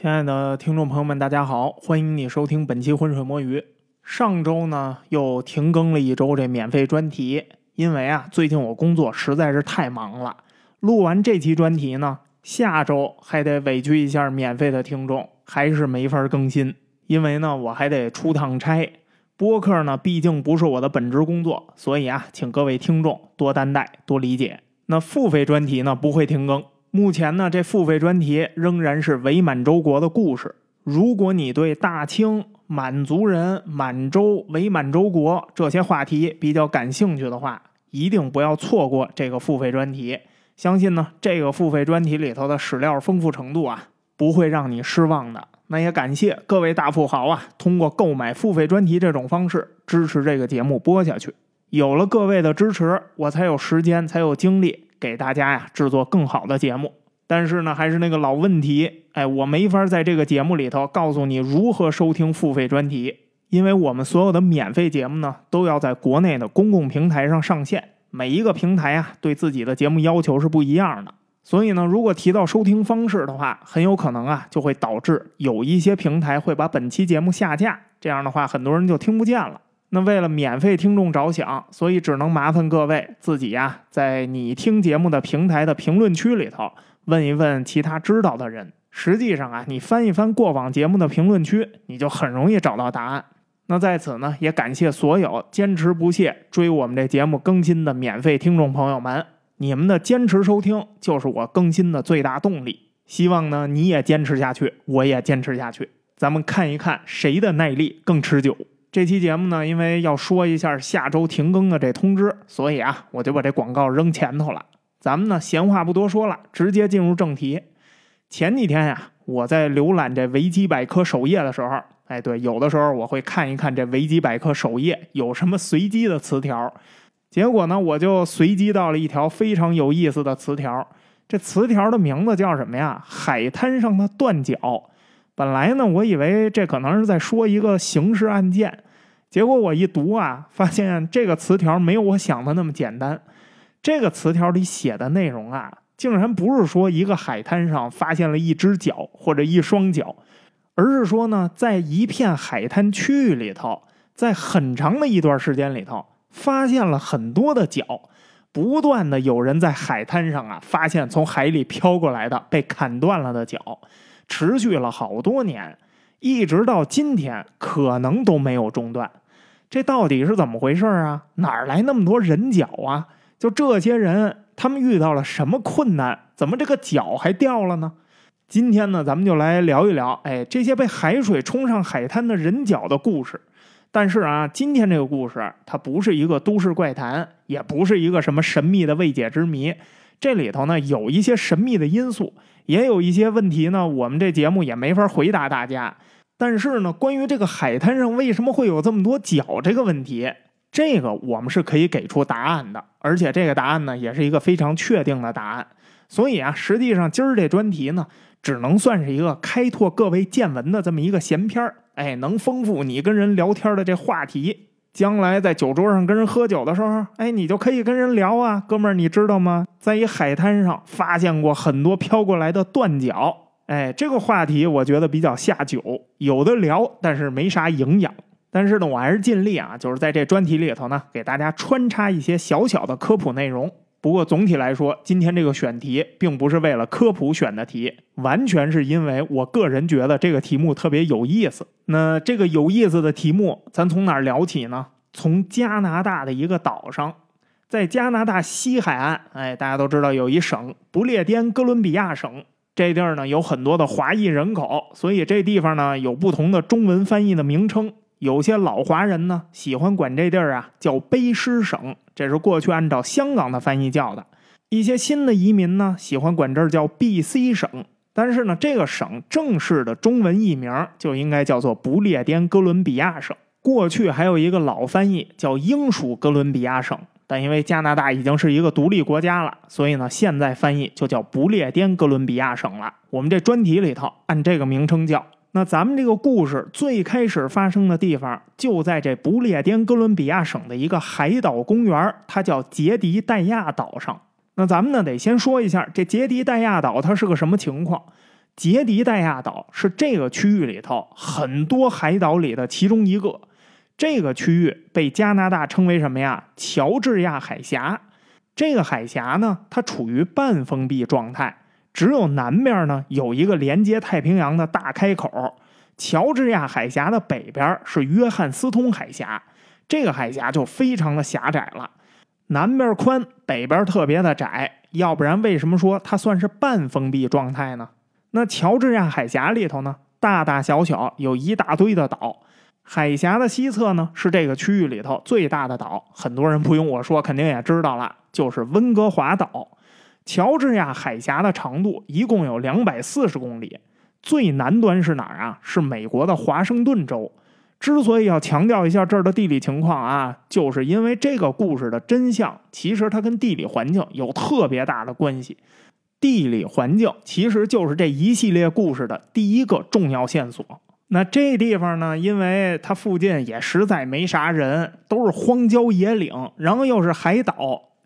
亲爱的听众朋友们，大家好，欢迎你收听本期浑水摸鱼。上周呢又停更了一周这免费专题，因为啊最近我工作实在是太忙了。录完这期专题呢，下周还得委屈一下免费的听众，还是没法更新，因为呢我还得出趟差。播客呢毕竟不是我的本职工作，所以啊，请各位听众多担待多理解。那付费专题呢不会停更。目前呢，这付费专题仍然是伪满洲国的故事。如果你对大清、满族人、满洲、伪满洲国这些话题比较感兴趣的话，一定不要错过这个付费专题。相信呢，这个付费专题里头的史料丰富程度啊，不会让你失望的。那也感谢各位大富豪啊，通过购买付费专题这种方式支持这个节目播下去。有了各位的支持，我才有时间，才有精力。给大家呀制作更好的节目，但是呢，还是那个老问题，哎，我没法在这个节目里头告诉你如何收听付费专题，因为我们所有的免费节目呢都要在国内的公共平台上上线，每一个平台啊对自己的节目要求是不一样的，所以呢，如果提到收听方式的话，很有可能啊就会导致有一些平台会把本期节目下架，这样的话很多人就听不见了。那为了免费听众着想，所以只能麻烦各位自己呀，在你听节目的平台的评论区里头问一问其他知道的人。实际上啊，你翻一翻过往节目的评论区，你就很容易找到答案。那在此呢，也感谢所有坚持不懈追我们这节目更新的免费听众朋友们，你们的坚持收听就是我更新的最大动力。希望呢，你也坚持下去，我也坚持下去，咱们看一看谁的耐力更持久。这期节目呢，因为要说一下下周停更的这通知，所以啊，我就把这广告扔前头了。咱们呢，闲话不多说了，直接进入正题。前几天呀，我在浏览这维基百科首页的时候，哎，对，有的时候我会看一看这维基百科首页有什么随机的词条。结果呢，我就随机到了一条非常有意思的词条。这词条的名字叫什么呀？海滩上的断脚。本来呢，我以为这可能是在说一个刑事案件，结果我一读啊，发现这个词条没有我想的那么简单。这个词条里写的内容啊，竟然不是说一个海滩上发现了一只脚或者一双脚，而是说呢，在一片海滩区域里头，在很长的一段时间里头，发现了很多的脚，不断的有人在海滩上啊，发现从海里飘过来的被砍断了的脚。持续了好多年，一直到今天，可能都没有中断。这到底是怎么回事啊？哪来那么多人脚啊？就这些人，他们遇到了什么困难？怎么这个脚还掉了呢？今天呢，咱们就来聊一聊，哎，这些被海水冲上海滩的人脚的故事。但是啊，今天这个故事，它不是一个都市怪谈，也不是一个什么神秘的未解之谜。这里头呢，有一些神秘的因素。也有一些问题呢，我们这节目也没法回答大家。但是呢，关于这个海滩上为什么会有这么多脚这个问题，这个我们是可以给出答案的，而且这个答案呢，也是一个非常确定的答案。所以啊，实际上今儿这专题呢，只能算是一个开拓各位见闻的这么一个闲篇儿，哎，能丰富你跟人聊天的这话题。将来在酒桌上跟人喝酒的时候，哎，你就可以跟人聊啊，哥们儿，你知道吗？在一海滩上发现过很多飘过来的断脚，哎，这个话题我觉得比较下酒，有的聊，但是没啥营养。但是呢，我还是尽力啊，就是在这专题里头呢，给大家穿插一些小小的科普内容。不过总体来说，今天这个选题并不是为了科普选的题，完全是因为我个人觉得这个题目特别有意思。那这个有意思的题目，咱从哪儿聊起呢？从加拿大的一个岛上，在加拿大西海岸，哎，大家都知道有一省不列颠哥伦比亚省，这地儿呢有很多的华裔人口，所以这地方呢有不同的中文翻译的名称。有些老华人呢喜欢管这地儿啊叫卑诗省，这是过去按照香港的翻译叫的；一些新的移民呢喜欢管这儿叫 B.C 省，但是呢这个省正式的中文译名就应该叫做不列颠哥伦比亚省。过去还有一个老翻译叫英属哥伦比亚省，但因为加拿大已经是一个独立国家了，所以呢现在翻译就叫不列颠哥伦比亚省了。我们这专题里头按这个名称叫。那咱们这个故事最开始发生的地方就在这不列颠哥伦比亚省的一个海岛公园，它叫杰迪戴亚岛上。那咱们呢得先说一下这杰迪戴亚岛它是个什么情况？杰迪戴亚岛是这个区域里头很多海岛里的其中一个。这个区域被加拿大称为什么呀？乔治亚海峡。这个海峡呢，它处于半封闭状态，只有南边呢有一个连接太平洋的大开口。乔治亚海峡的北边是约翰斯通海峡，这个海峡就非常的狭窄了，南边宽，北边特别的窄。要不然为什么说它算是半封闭状态呢？那乔治亚海峡里头呢，大大小小有一大堆的岛。海峡的西侧呢，是这个区域里头最大的岛，很多人不用我说，肯定也知道了，就是温哥华岛。乔治亚海峡的长度一共有两百四十公里，最南端是哪儿啊？是美国的华盛顿州。之所以要强调一下这儿的地理情况啊，就是因为这个故事的真相，其实它跟地理环境有特别大的关系。地理环境其实就是这一系列故事的第一个重要线索。那这地方呢？因为它附近也实在没啥人，都是荒郊野岭，然后又是海岛，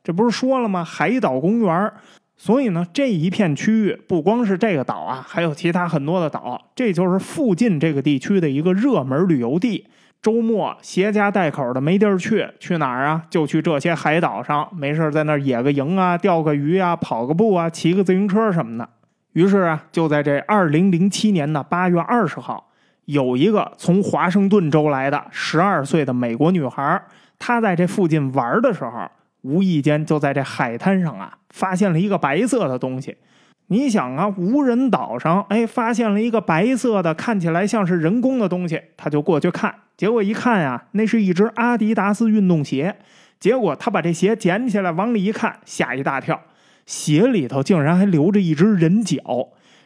这不是说了吗？海岛公园所以呢，这一片区域不光是这个岛啊，还有其他很多的岛，这就是附近这个地区的一个热门旅游地。周末携家带口的没地儿去，去哪儿啊？就去这些海岛上，没事在那儿野个营啊，钓个鱼啊，跑个步啊，骑个自行车什么的。于是啊，就在这二零零七年的八月二十号。有一个从华盛顿州来的十二岁的美国女孩，她在这附近玩的时候，无意间就在这海滩上啊，发现了一个白色的东西。你想啊，无人岛上，哎，发现了一个白色的，看起来像是人工的东西，她就过去看，结果一看呀，那是一只阿迪达斯运动鞋。结果她把这鞋捡起来往里一看，吓一大跳，鞋里头竟然还留着一只人脚。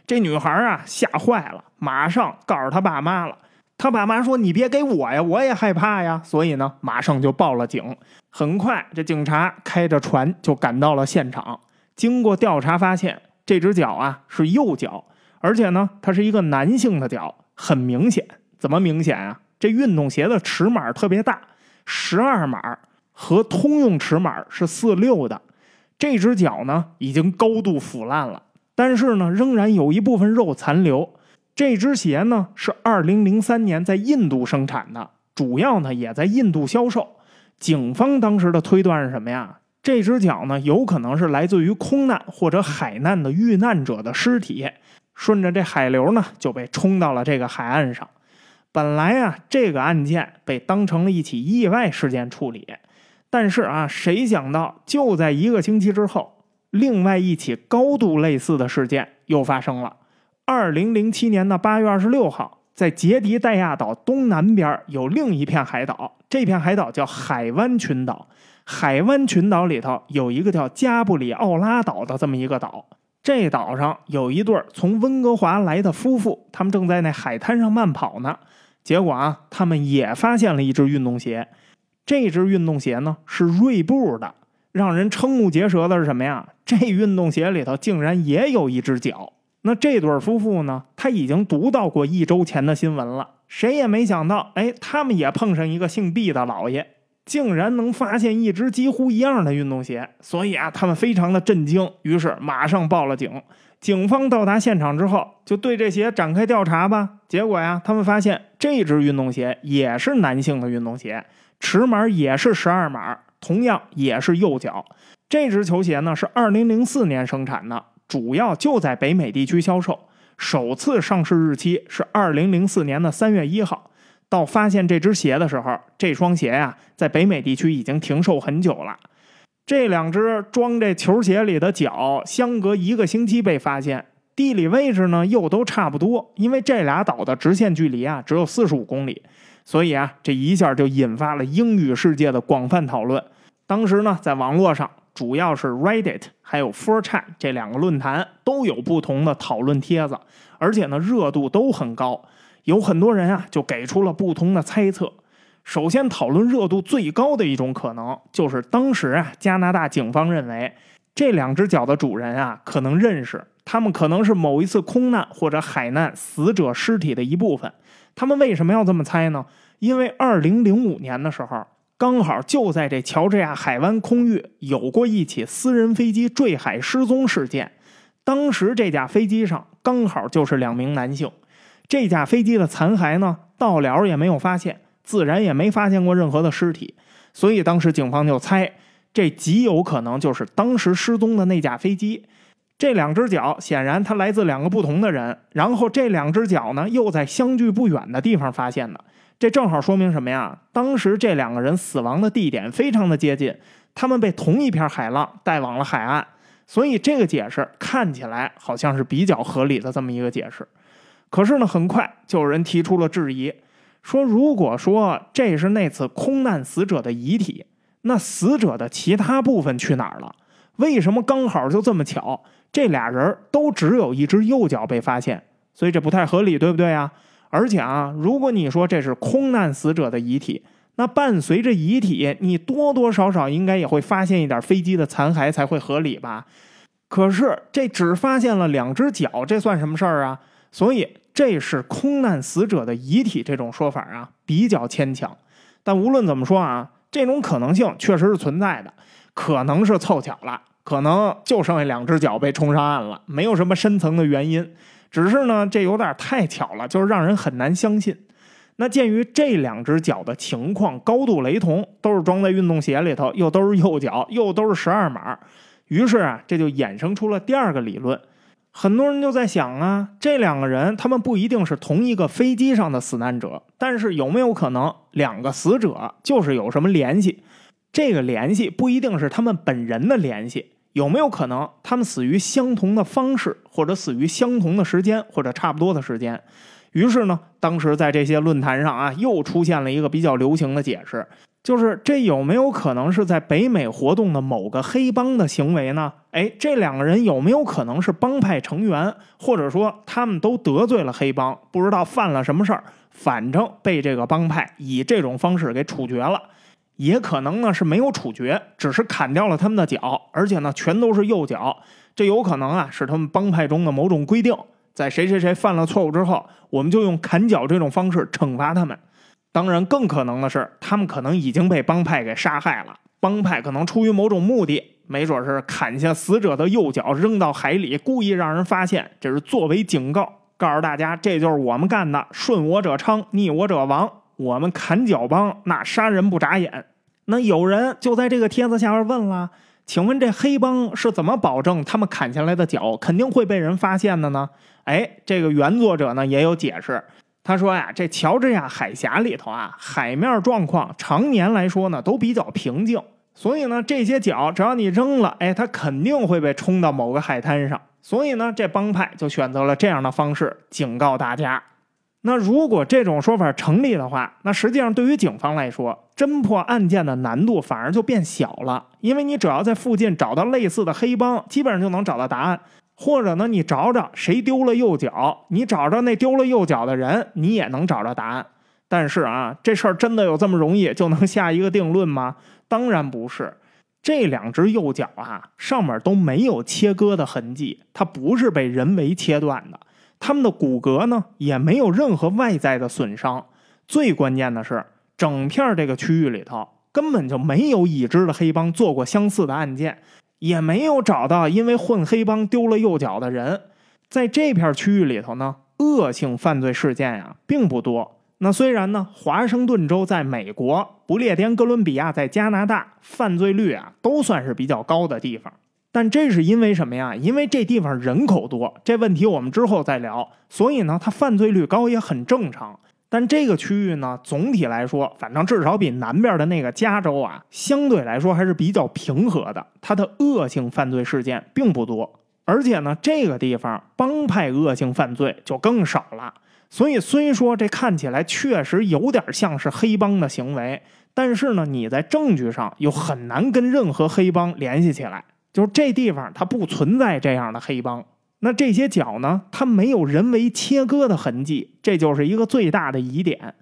这女孩啊，吓坏了，马上告诉她爸妈了。她爸妈说：“你别给我呀，我也害怕呀。”所以呢，马上就报了警。很快，这警察开着船就赶到了现场。经过调查，发现这只脚啊是右脚，而且呢，它是一个男性的脚，很明显。怎么明显啊？这运动鞋的尺码特别大，十二码和通用尺码是四六的。这只脚呢，已经高度腐烂了。但是呢，仍然有一部分肉残留。这只鞋呢是二零零三年在印度生产的，主要呢也在印度销售。警方当时的推断是什么呀？这只脚呢有可能是来自于空难或者海难的遇难者的尸体，顺着这海流呢就被冲到了这个海岸上。本来啊，这个案件被当成了一起意外事件处理，但是啊，谁想到就在一个星期之后。另外一起高度类似的事件又发生了。二零零七年的八月二十六号，在杰迪戴亚岛东南边有另一片海岛，这片海岛叫海湾群岛。海湾群岛里头有一个叫加布里奥拉岛的这么一个岛，这岛上有一对从温哥华来的夫妇，他们正在那海滩上慢跑呢。结果啊，他们也发现了一只运动鞋，这只运动鞋呢是锐步的。让人瞠目结舌的是什么呀？这运动鞋里头竟然也有一只脚。那这对夫妇呢？他已经读到过一周前的新闻了。谁也没想到，哎，他们也碰上一个姓毕的老爷，竟然能发现一只几乎一样的运动鞋。所以啊，他们非常的震惊，于是马上报了警。警方到达现场之后，就对这鞋展开调查吧。结果呀，他们发现这只运动鞋也是男性的运动鞋，尺码也是十二码。同样也是右脚，这只球鞋呢是二零零四年生产的，主要就在北美地区销售。首次上市日期是二零零四年的三月一号。到发现这只鞋的时候，这双鞋呀在北美地区已经停售很久了。这两只装这球鞋里的脚相隔一个星期被发现，地理位置呢又都差不多，因为这俩岛的直线距离啊只有四十五公里，所以啊这一下就引发了英语世界的广泛讨论。当时呢，在网络上，主要是 Reddit 还有 4chan 这两个论坛都有不同的讨论帖子，而且呢，热度都很高。有很多人啊，就给出了不同的猜测。首先，讨论热度最高的一种可能，就是当时啊，加拿大警方认为这两只脚的主人啊，可能认识，他们可能是某一次空难或者海难死者尸体的一部分。他们为什么要这么猜呢？因为2005年的时候。刚好就在这乔治亚海湾空域有过一起私人飞机坠海失踪事件，当时这架飞机上刚好就是两名男性。这架飞机的残骸呢，到了也没有发现，自然也没发现过任何的尸体，所以当时警方就猜，这极有可能就是当时失踪的那架飞机。这两只脚显然它来自两个不同的人，然后这两只脚呢又在相距不远的地方发现的，这正好说明什么呀？当时这两个人死亡的地点非常的接近，他们被同一片海浪带往了海岸，所以这个解释看起来好像是比较合理的这么一个解释。可是呢，很快就有人提出了质疑，说如果说这是那次空难死者的遗体，那死者的其他部分去哪儿了？为什么刚好就这么巧？这俩人都只有一只右脚被发现，所以这不太合理，对不对啊？而且啊，如果你说这是空难死者的遗体，那伴随着遗体，你多多少少应该也会发现一点飞机的残骸才会合理吧？可是这只发现了两只脚，这算什么事儿啊？所以这是空难死者的遗体这种说法啊，比较牵强。但无论怎么说啊，这种可能性确实是存在的，可能是凑巧了。可能就剩下两只脚被冲上岸了，没有什么深层的原因，只是呢，这有点太巧了，就是让人很难相信。那鉴于这两只脚的情况高度雷同，都是装在运动鞋里头，又都是右脚，又都是十二码，于是啊，这就衍生出了第二个理论。很多人就在想啊，这两个人他们不一定是同一个飞机上的死难者，但是有没有可能两个死者就是有什么联系？这个联系不一定是他们本人的联系。有没有可能他们死于相同的方式，或者死于相同的时间，或者差不多的时间？于是呢，当时在这些论坛上啊，又出现了一个比较流行的解释，就是这有没有可能是在北美活动的某个黑帮的行为呢？哎，这两个人有没有可能是帮派成员，或者说他们都得罪了黑帮，不知道犯了什么事儿，反正被这个帮派以这种方式给处决了。也可能呢是没有处决，只是砍掉了他们的脚，而且呢全都是右脚。这有可能啊是他们帮派中的某种规定，在谁谁谁犯了错误之后，我们就用砍脚这种方式惩罚他们。当然，更可能的是他们可能已经被帮派给杀害了。帮派可能出于某种目的，没准是砍下死者的右脚扔到海里，故意让人发现，这是作为警告，告诉大家这就是我们干的，顺我者昌，逆我者亡。我们砍脚帮那杀人不眨眼，那有人就在这个帖子下边问了：“请问这黑帮是怎么保证他们砍下来的脚肯定会被人发现的呢？”哎，这个原作者呢也有解释，他说呀，这乔治亚海峡里头啊，海面状况常年来说呢都比较平静，所以呢这些脚只要你扔了，哎，它肯定会被冲到某个海滩上，所以呢这帮派就选择了这样的方式警告大家。那如果这种说法成立的话，那实际上对于警方来说，侦破案件的难度反而就变小了，因为你只要在附近找到类似的黑帮，基本上就能找到答案。或者呢，你找找谁丢了右脚，你找着那丢了右脚的人，你也能找着答案。但是啊，这事儿真的有这么容易就能下一个定论吗？当然不是。这两只右脚啊，上面都没有切割的痕迹，它不是被人为切断的。他们的骨骼呢，也没有任何外在的损伤。最关键的是，整片这个区域里头根本就没有已知的黑帮做过相似的案件，也没有找到因为混黑帮丢了右脚的人。在这片区域里头呢，恶性犯罪事件呀并不多。那虽然呢，华盛顿州在美国，不列颠哥伦比亚在加拿大，犯罪率啊都算是比较高的地方。但这是因为什么呀？因为这地方人口多，这问题我们之后再聊。所以呢，它犯罪率高也很正常。但这个区域呢，总体来说，反正至少比南边的那个加州啊，相对来说还是比较平和的。它的恶性犯罪事件并不多，而且呢，这个地方帮派恶性犯罪就更少了。所以虽说这看起来确实有点像是黑帮的行为，但是呢，你在证据上又很难跟任何黑帮联系起来。就是这地方它不存在这样的黑帮，那这些脚呢？它没有人为切割的痕迹，这就是一个最大的疑点。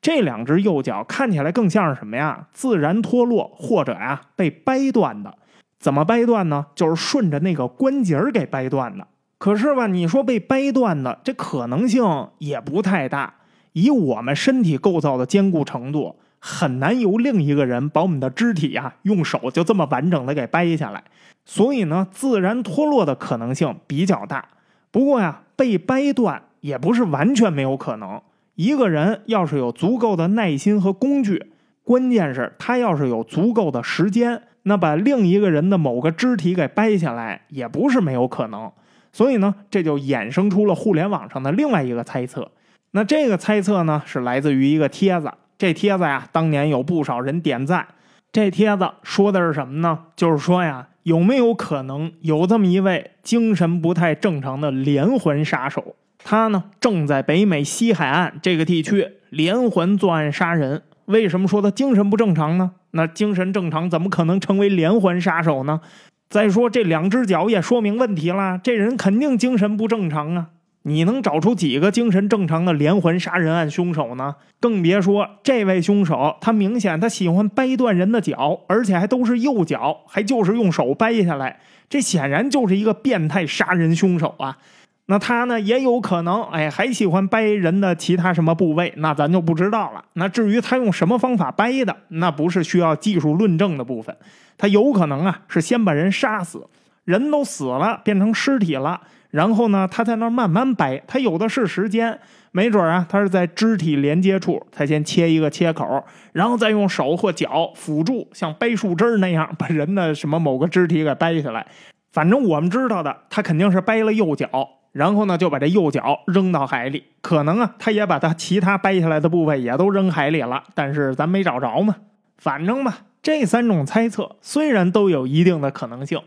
这两只右脚看起来更像是什么呀？自然脱落或者呀被掰断的。怎么掰断呢？就是顺着那个关节儿给掰断的。可是吧，你说被掰断的，这可能性也不太大。以我们身体构造的坚固程度，很难由另一个人把我们的肢体啊用手就这么完整的给掰下来，所以呢，自然脱落的可能性比较大。不过呀，被掰断也不是完全没有可能。一个人要是有足够的耐心和工具，关键是他要是有足够的时间，那把另一个人的某个肢体给掰下来也不是没有可能。所以呢，这就衍生出了互联网上的另外一个猜测。那这个猜测呢，是来自于一个帖子。这帖子呀，当年有不少人点赞。这帖子说的是什么呢？就是说呀，有没有可能有这么一位精神不太正常的连环杀手？他呢，正在北美西海岸这个地区连环作案杀人。为什么说他精神不正常呢？那精神正常怎么可能成为连环杀手呢？再说这两只脚也说明问题了，这人肯定精神不正常啊！你能找出几个精神正常的连环杀人案凶手呢？更别说这位凶手，他明显他喜欢掰断人的脚，而且还都是右脚，还就是用手掰下来，这显然就是一个变态杀人凶手啊！那他呢也有可能，哎，还喜欢掰人的其他什么部位，那咱就不知道了。那至于他用什么方法掰的，那不是需要技术论证的部分。他有可能啊是先把人杀死，人都死了变成尸体了，然后呢他在那慢慢掰，他有的是时间，没准啊他是在肢体连接处，他先切一个切口，然后再用手或脚辅助，像掰树枝那样把人的什么某个肢体给掰下来。反正我们知道的，他肯定是掰了右脚。然后呢，就把这右脚扔到海里。可能啊，他也把他其他掰下来的部分也都扔海里了，但是咱没找着嘛。反正吧，这三种猜测虽然都有一定的可能性，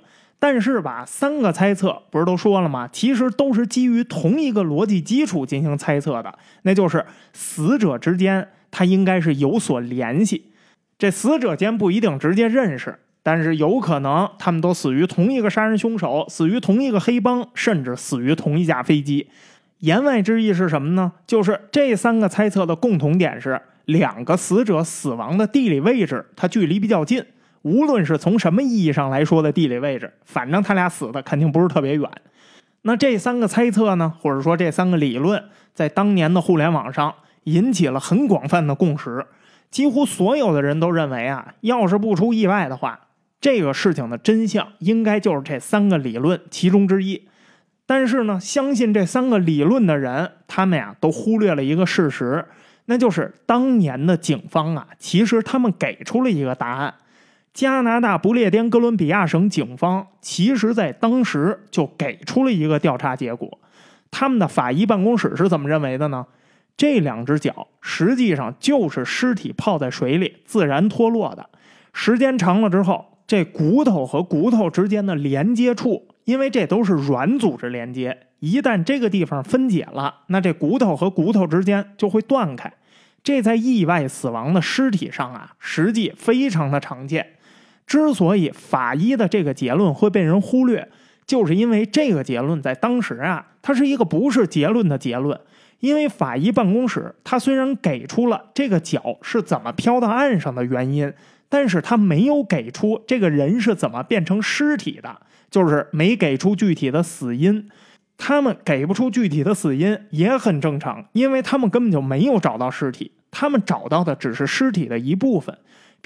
但是吧，三个猜测不是都说了吗？其实都是基于同一个逻辑基础进行猜测的，那就是死者之间他应该是有所联系。这死者间不一定直接认识。但是有可能他们都死于同一个杀人凶手，死于同一个黑帮，甚至死于同一架飞机。言外之意是什么呢？就是这三个猜测的共同点是，两个死者死亡的地理位置，它距离比较近。无论是从什么意义上来说的地理位置，反正他俩死的肯定不是特别远。那这三个猜测呢，或者说这三个理论，在当年的互联网上引起了很广泛的共识，几乎所有的人都认为啊，要是不出意外的话。这个事情的真相应该就是这三个理论其中之一，但是呢，相信这三个理论的人，他们呀都忽略了一个事实，那就是当年的警方啊，其实他们给出了一个答案。加拿大不列颠哥伦比亚省警方其实在当时就给出了一个调查结果，他们的法医办公室是怎么认为的呢？这两只脚实际上就是尸体泡在水里自然脱落的，时间长了之后。这骨头和骨头之间的连接处，因为这都是软组织连接，一旦这个地方分解了，那这骨头和骨头之间就会断开。这在意外死亡的尸体上啊，实际非常的常见。之所以法医的这个结论会被人忽略，就是因为这个结论在当时啊，它是一个不是结论的结论。因为法医办公室，它虽然给出了这个脚是怎么飘到岸上的原因。但是他没有给出这个人是怎么变成尸体的，就是没给出具体的死因。他们给不出具体的死因也很正常，因为他们根本就没有找到尸体，他们找到的只是尸体的一部分。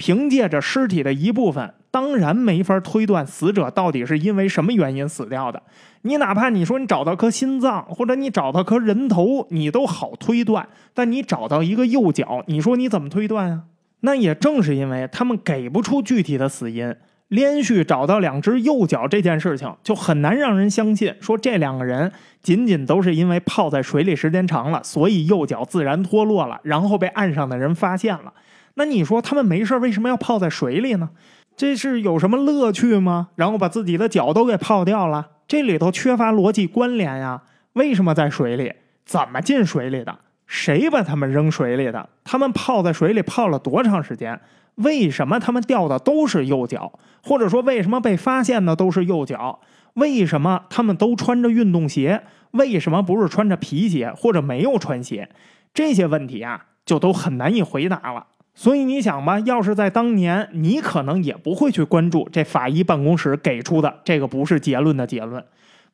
凭借着尸体的一部分，当然没法推断死者到底是因为什么原因死掉的。你哪怕你说你找到颗心脏，或者你找到颗人头，你都好推断。但你找到一个右脚，你说你怎么推断啊？那也正是因为他们给不出具体的死因，连续找到两只右脚这件事情，就很难让人相信说这两个人仅仅都是因为泡在水里时间长了，所以右脚自然脱落了，然后被岸上的人发现了。那你说他们没事为什么要泡在水里呢？这是有什么乐趣吗？然后把自己的脚都给泡掉了，这里头缺乏逻辑关联呀？为什么在水里？怎么进水里的？谁把他们扔水里的？他们泡在水里泡了多长时间？为什么他们掉的都是右脚？或者说，为什么被发现的都是右脚？为什么他们都穿着运动鞋？为什么不是穿着皮鞋或者没有穿鞋？这些问题啊，就都很难以回答了。所以你想吧，要是在当年，你可能也不会去关注这法医办公室给出的这个不是结论的结论。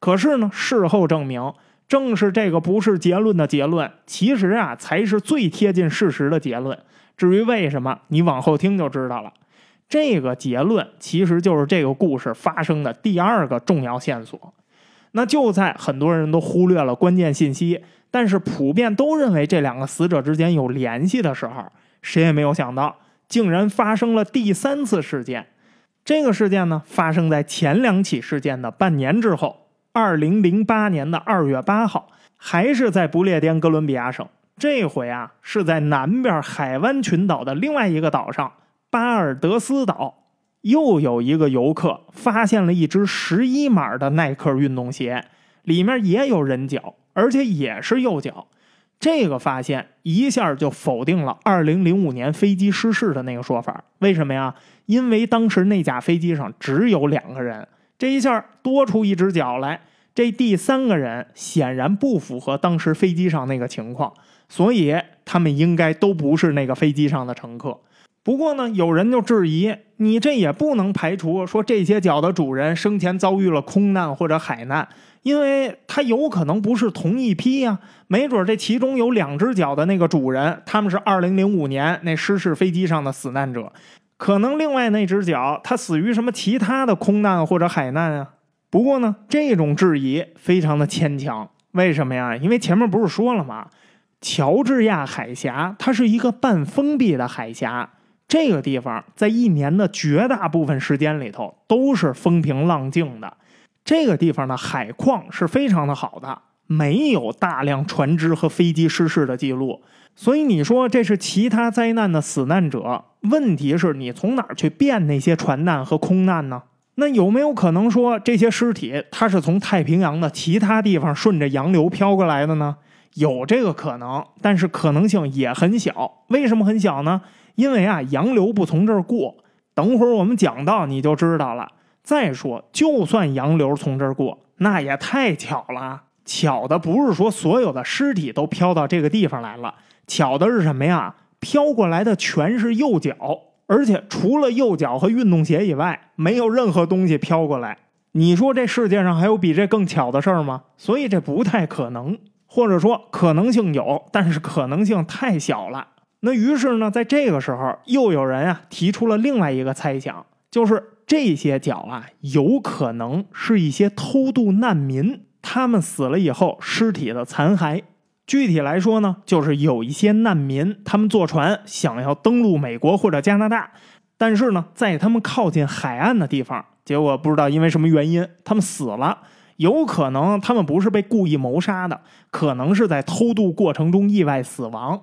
可是呢，事后证明。正是这个不是结论的结论，其实啊才是最贴近事实的结论。至于为什么，你往后听就知道了。这个结论其实就是这个故事发生的第二个重要线索。那就在很多人都忽略了关键信息，但是普遍都认为这两个死者之间有联系的时候，谁也没有想到，竟然发生了第三次事件。这个事件呢，发生在前两起事件的半年之后，二零零八年的二月八号，还是在不列颠哥伦比亚省。这回啊，是在南边海湾群岛的另外一个岛上。巴尔德斯岛又有一个游客发现了一只十一码的耐克运动鞋，里面也有人脚，而且也是右脚。这个发现一下就否定了2005年飞机失事的那个说法。为什么呀？因为当时那架飞机上只有两个人，这一下多出一只脚来，这第三个人显然不符合当时飞机上那个情况，所以他们应该都不是那个飞机上的乘客。不过呢，有人就质疑你这也不能排除说这些脚的主人生前遭遇了空难或者海难，因为他有可能不是同一批呀。没准这其中有两只脚的那个主人，他们是2005年那失事飞机上的死难者，可能另外那只脚他死于什么其他的空难或者海难啊。不过呢，这种质疑非常的牵强。为什么呀？因为前面不是说了吗？乔治亚海峡它是一个半封闭的海峡。这个地方在一年的绝大部分时间里头都是风平浪静的。这个地方的海况是非常的好的，没有大量船只和飞机失事的记录。所以你说这是其他灾难的死难者？问题是你从哪儿去辨那些船难和空难呢？那有没有可能说这些尸体它是从太平洋的其他地方顺着洋流飘过来的呢？有这个可能，但是可能性也很小。为什么很小呢？因为啊，洋流不从这儿过，等会儿我们讲到你就知道了。再说，就算洋流从这儿过，那也太巧了。巧的不是说所有的尸体都飘到这个地方来了，巧的是什么呀？飘过来的全是右脚，而且除了右脚和运动鞋以外，没有任何东西飘过来。你说这世界上还有比这更巧的事儿吗？所以这不太可能，或者说可能性有，但是可能性太小了。那于是呢，在这个时候，又有人啊提出了另外一个猜想，就是这些脚啊，有可能是一些偷渡难民，他们死了以后尸体的残骸。具体来说呢，就是有一些难民，他们坐船想要登陆美国或者加拿大，但是呢，在他们靠近海岸的地方，结果不知道因为什么原因，他们死了。有可能他们不是被故意谋杀的，可能是在偷渡过程中意外死亡。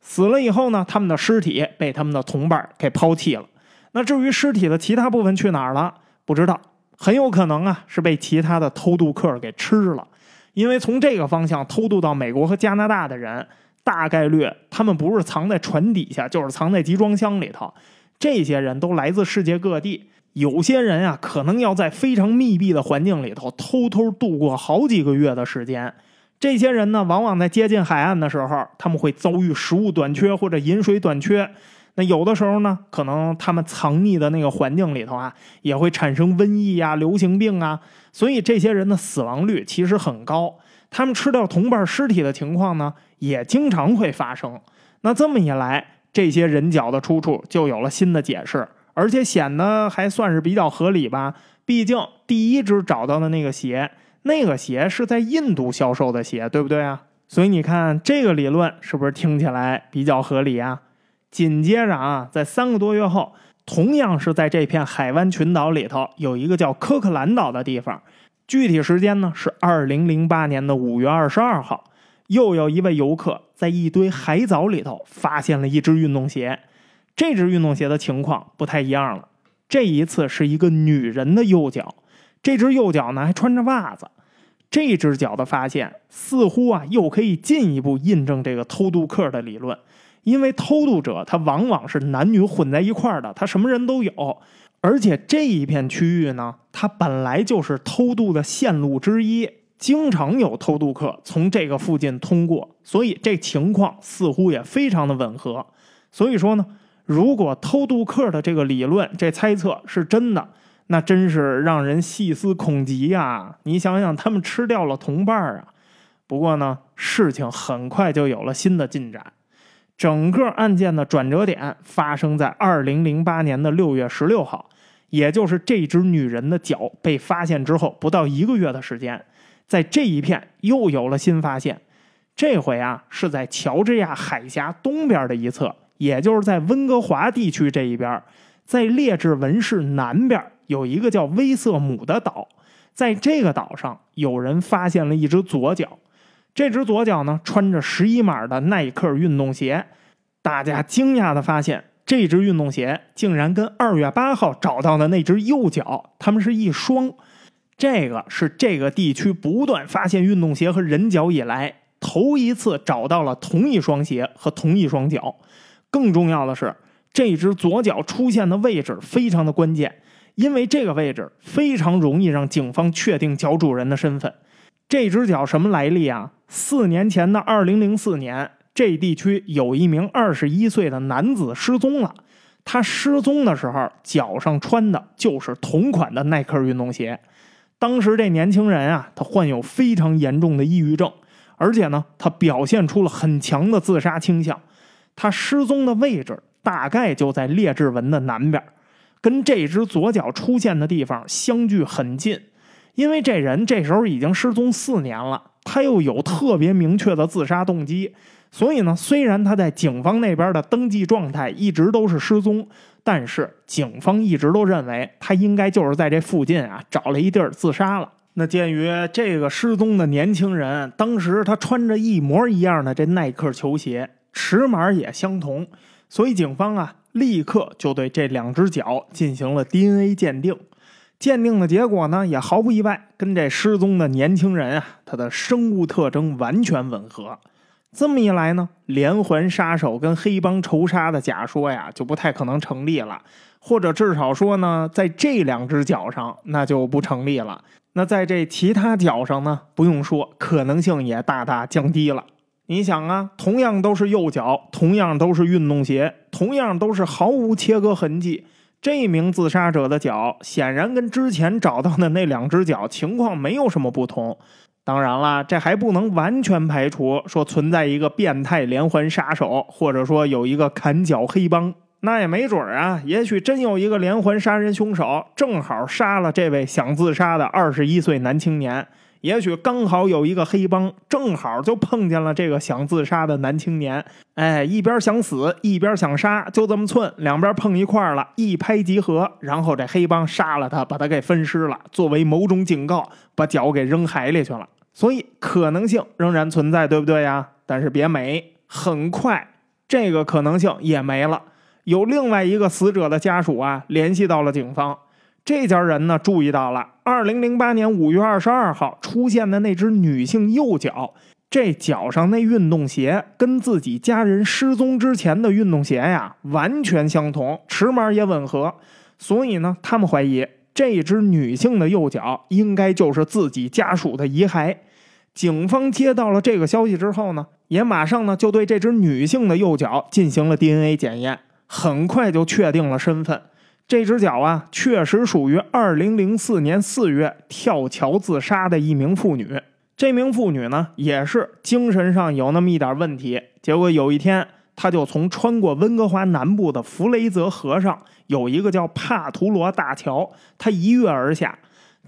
死了以后呢，他们的尸体被他们的同伴给抛弃了。那至于尸体的其他部分去哪儿了，不知道，很有可能啊是被其他的偷渡客给吃了。因为从这个方向偷渡到美国和加拿大的人，大概率他们不是藏在船底下，就是藏在集装箱里头。这些人都来自世界各地，有些人啊可能要在非常密闭的环境里头偷偷度过好几个月的时间。这些人呢，往往在接近海岸的时候，他们会遭遇食物短缺或者饮水短缺。那有的时候呢，可能他们藏匿的那个环境里头啊，也会产生瘟疫啊、流行病啊。所以这些人的死亡率其实很高。他们吃掉同伴尸体的情况呢，也经常会发生。那这么一来，这些人脚的出处就有了新的解释，而且显得还算是比较合理吧。毕竟第一只找到的那个鞋。那个鞋是在印度销售的鞋，对不对啊？所以你看这个理论是不是听起来比较合理啊？紧接着啊，在三个多月后，同样是在这片海湾群岛里头，有一个叫科克兰岛的地方，具体时间呢是二零零八年的五月二十二号，又有一位游客在一堆海藻里头发现了一只运动鞋。这只运动鞋的情况不太一样了，这一次是一个女人的右脚，这只右脚呢还穿着袜子。这只脚的发现似乎啊，又可以进一步印证这个偷渡客的理论，因为偷渡者他往往是男女混在一块儿的，他什么人都有，而且这一片区域呢，它本来就是偷渡的线路之一，经常有偷渡客从这个附近通过，所以这情况似乎也非常的吻合。所以说呢，如果偷渡客的这个理论、这猜测是真的。那真是让人细思恐极呀！你想想，他们吃掉了同伴啊。不过呢，事情很快就有了新的进展。整个案件的转折点发生在二零零八年的六月十六号，也就是这只女人的脚被发现之后不到一个月的时间，在这一片又有了新发现。这回啊，是在乔治亚海峡东边的一侧，也就是在温哥华地区这一边，在列治文市南边有一个叫威瑟姆的岛，在这个岛上有人发现了一只左脚。这只左脚呢，穿着十一码的耐克运动鞋。大家惊讶的发现，这只运动鞋竟然跟二月八号找到的那只右脚，它们是一双。这个是这个地区不断发现运动鞋和人脚以来，头一次找到了同一双鞋和同一双脚。更重要的是，这只左脚出现的位置非常的关键，因为这个位置非常容易让警方确定脚主人的身份。这只脚什么来历啊？四年前的二零零四年，这地区有一名二十一岁的男子失踪了。他失踪的时候，脚上穿的就是同款的耐克运动鞋。当时这年轻人啊，他患有非常严重的抑郁症，而且呢，他表现出了很强的自杀倾向。他失踪的位置大概就在列治文的南边，跟这只左脚出现的地方相距很近。因为这人这时候已经失踪四年了，他又有特别明确的自杀动机，所以呢，虽然他在警方那边的登记状态一直都是失踪，但是警方一直都认为他应该就是在这附近啊找了一地儿自杀了。那鉴于这个失踪的年轻人当时他穿着一模一样的这耐克球鞋，尺码也相同，所以警方啊立刻就对这两只脚进行了 DNA 鉴定。鉴定的结果呢，也毫不意外，跟这失踪的年轻人啊，他的生物特征完全吻合。这么一来呢，连环杀手跟黑帮仇杀的假说呀，就不太可能成立了，或者至少说呢，在这两只脚上那就不成立了。那在这其他脚上呢，不用说，可能性也大大降低了。你想啊，同样都是右脚，同样都是运动鞋，同样都是毫无切割痕迹。这名自杀者的脚显然跟之前找到的那两只脚情况没有什么不同。当然了，这还不能完全排除说存在一个变态连环杀手，或者说有一个砍脚黑帮。那也没准啊，也许真有一个连环杀人凶手，正好杀了这位想自杀的二十一岁男青年。也许刚好有一个黑帮，正好就碰见了这个想自杀的男青年。哎，一边想死，一边想杀，就这么寸，两边碰一块了，一拍即合。然后这黑帮杀了他，把他给分尸了，作为某种警告，把脚给扔海里去了。所以可能性仍然存在，对不对呀？但是别美，很快这个可能性也没了。有另外一个死者的家属啊，联系到了警方。这家人呢，注意到了二零零八年五月二十二号出现的那只女性右脚，这脚上那运动鞋跟自己家人失踪之前的运动鞋呀完全相同，尺码也吻合，所以呢，他们怀疑这只女性的右脚应该就是自己家属的遗骸。警方接到了这个消息之后呢，也马上呢就对这只女性的右脚进行了 DNA 检验，很快就确定了身份。这只脚啊，确实属于2004年4月跳桥自杀的一名妇女。这名妇女呢，也是精神上有那么一点问题。结果有一天，她就从穿过温哥华南部的弗雷泽河上，有一个叫帕图罗大桥，她一跃而下。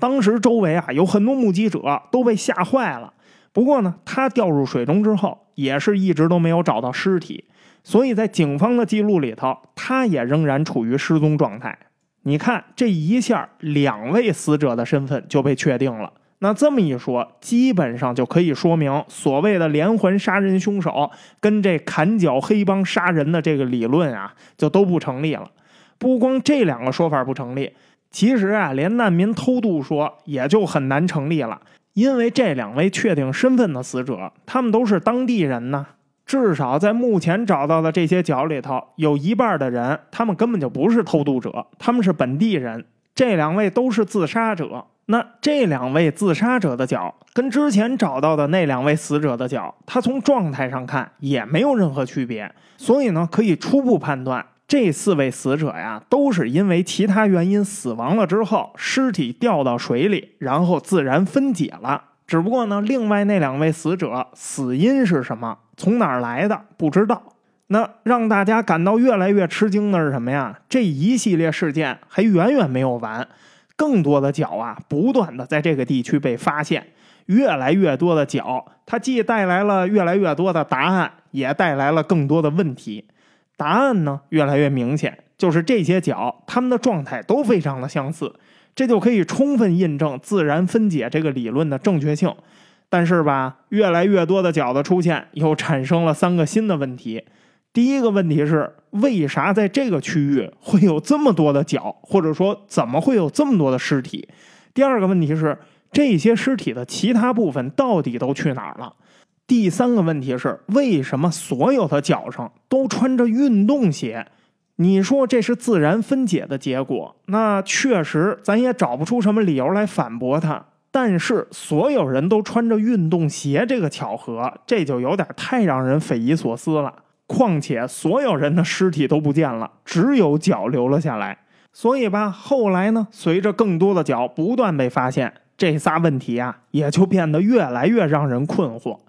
当时周围啊有很多目击者都被吓坏了。不过呢，她掉入水中之后，也是一直都没有找到尸体。所以在警方的记录里头，他也仍然处于失踪状态。你看这一下，两位死者的身份就被确定了。那这么一说，基本上就可以说明所谓的连环杀人凶手跟这砍脚黑帮杀人的这个理论啊，就都不成立了。不光这两个说法不成立，其实啊，连难民偷渡说也就很难成立了，因为这两位确定身份的死者，他们都是当地人呢。至少在目前找到的这些脚里头，有一半的人，他们根本就不是偷渡者，他们是本地人。这两位都是自杀者。那这两位自杀者的脚，跟之前找到的那两位死者的脚，他从状态上看也没有任何区别。所以呢，可以初步判断，这四位死者呀，都是因为其他原因死亡了之后，尸体掉到水里，然后自然分解了。只不过呢，另外那两位死者死因是什么？从哪儿来的？不知道。那让大家感到越来越吃惊的是什么呀？这一系列事件还远远没有完，更多的脚啊，不断的在这个地区被发现，越来越多的脚，它既带来了越来越多的答案，也带来了更多的问题。答案呢，越来越明显，就是这些脚，它们的状态都非常的相似，这就可以充分印证自然分解这个理论的正确性。但是吧，越来越多的脚的出现，又产生了三个新的问题。第一个问题是，为啥在这个区域会有这么多的脚，或者说怎么会有这么多的尸体？第二个问题是，这些尸体的其他部分到底都去哪儿了？第三个问题是，为什么所有的脚上都穿着运动鞋？你说这是自然分解的结果，那确实咱也找不出什么理由来反驳它。但是所有人都穿着运动鞋这个巧合，这就有点太让人匪夷所思了。况且所有人的尸体都不见了，只有脚留了下来。所以吧，后来呢，随着更多的脚不断被发现，这仨问题啊，也就变得越来越让人困惑。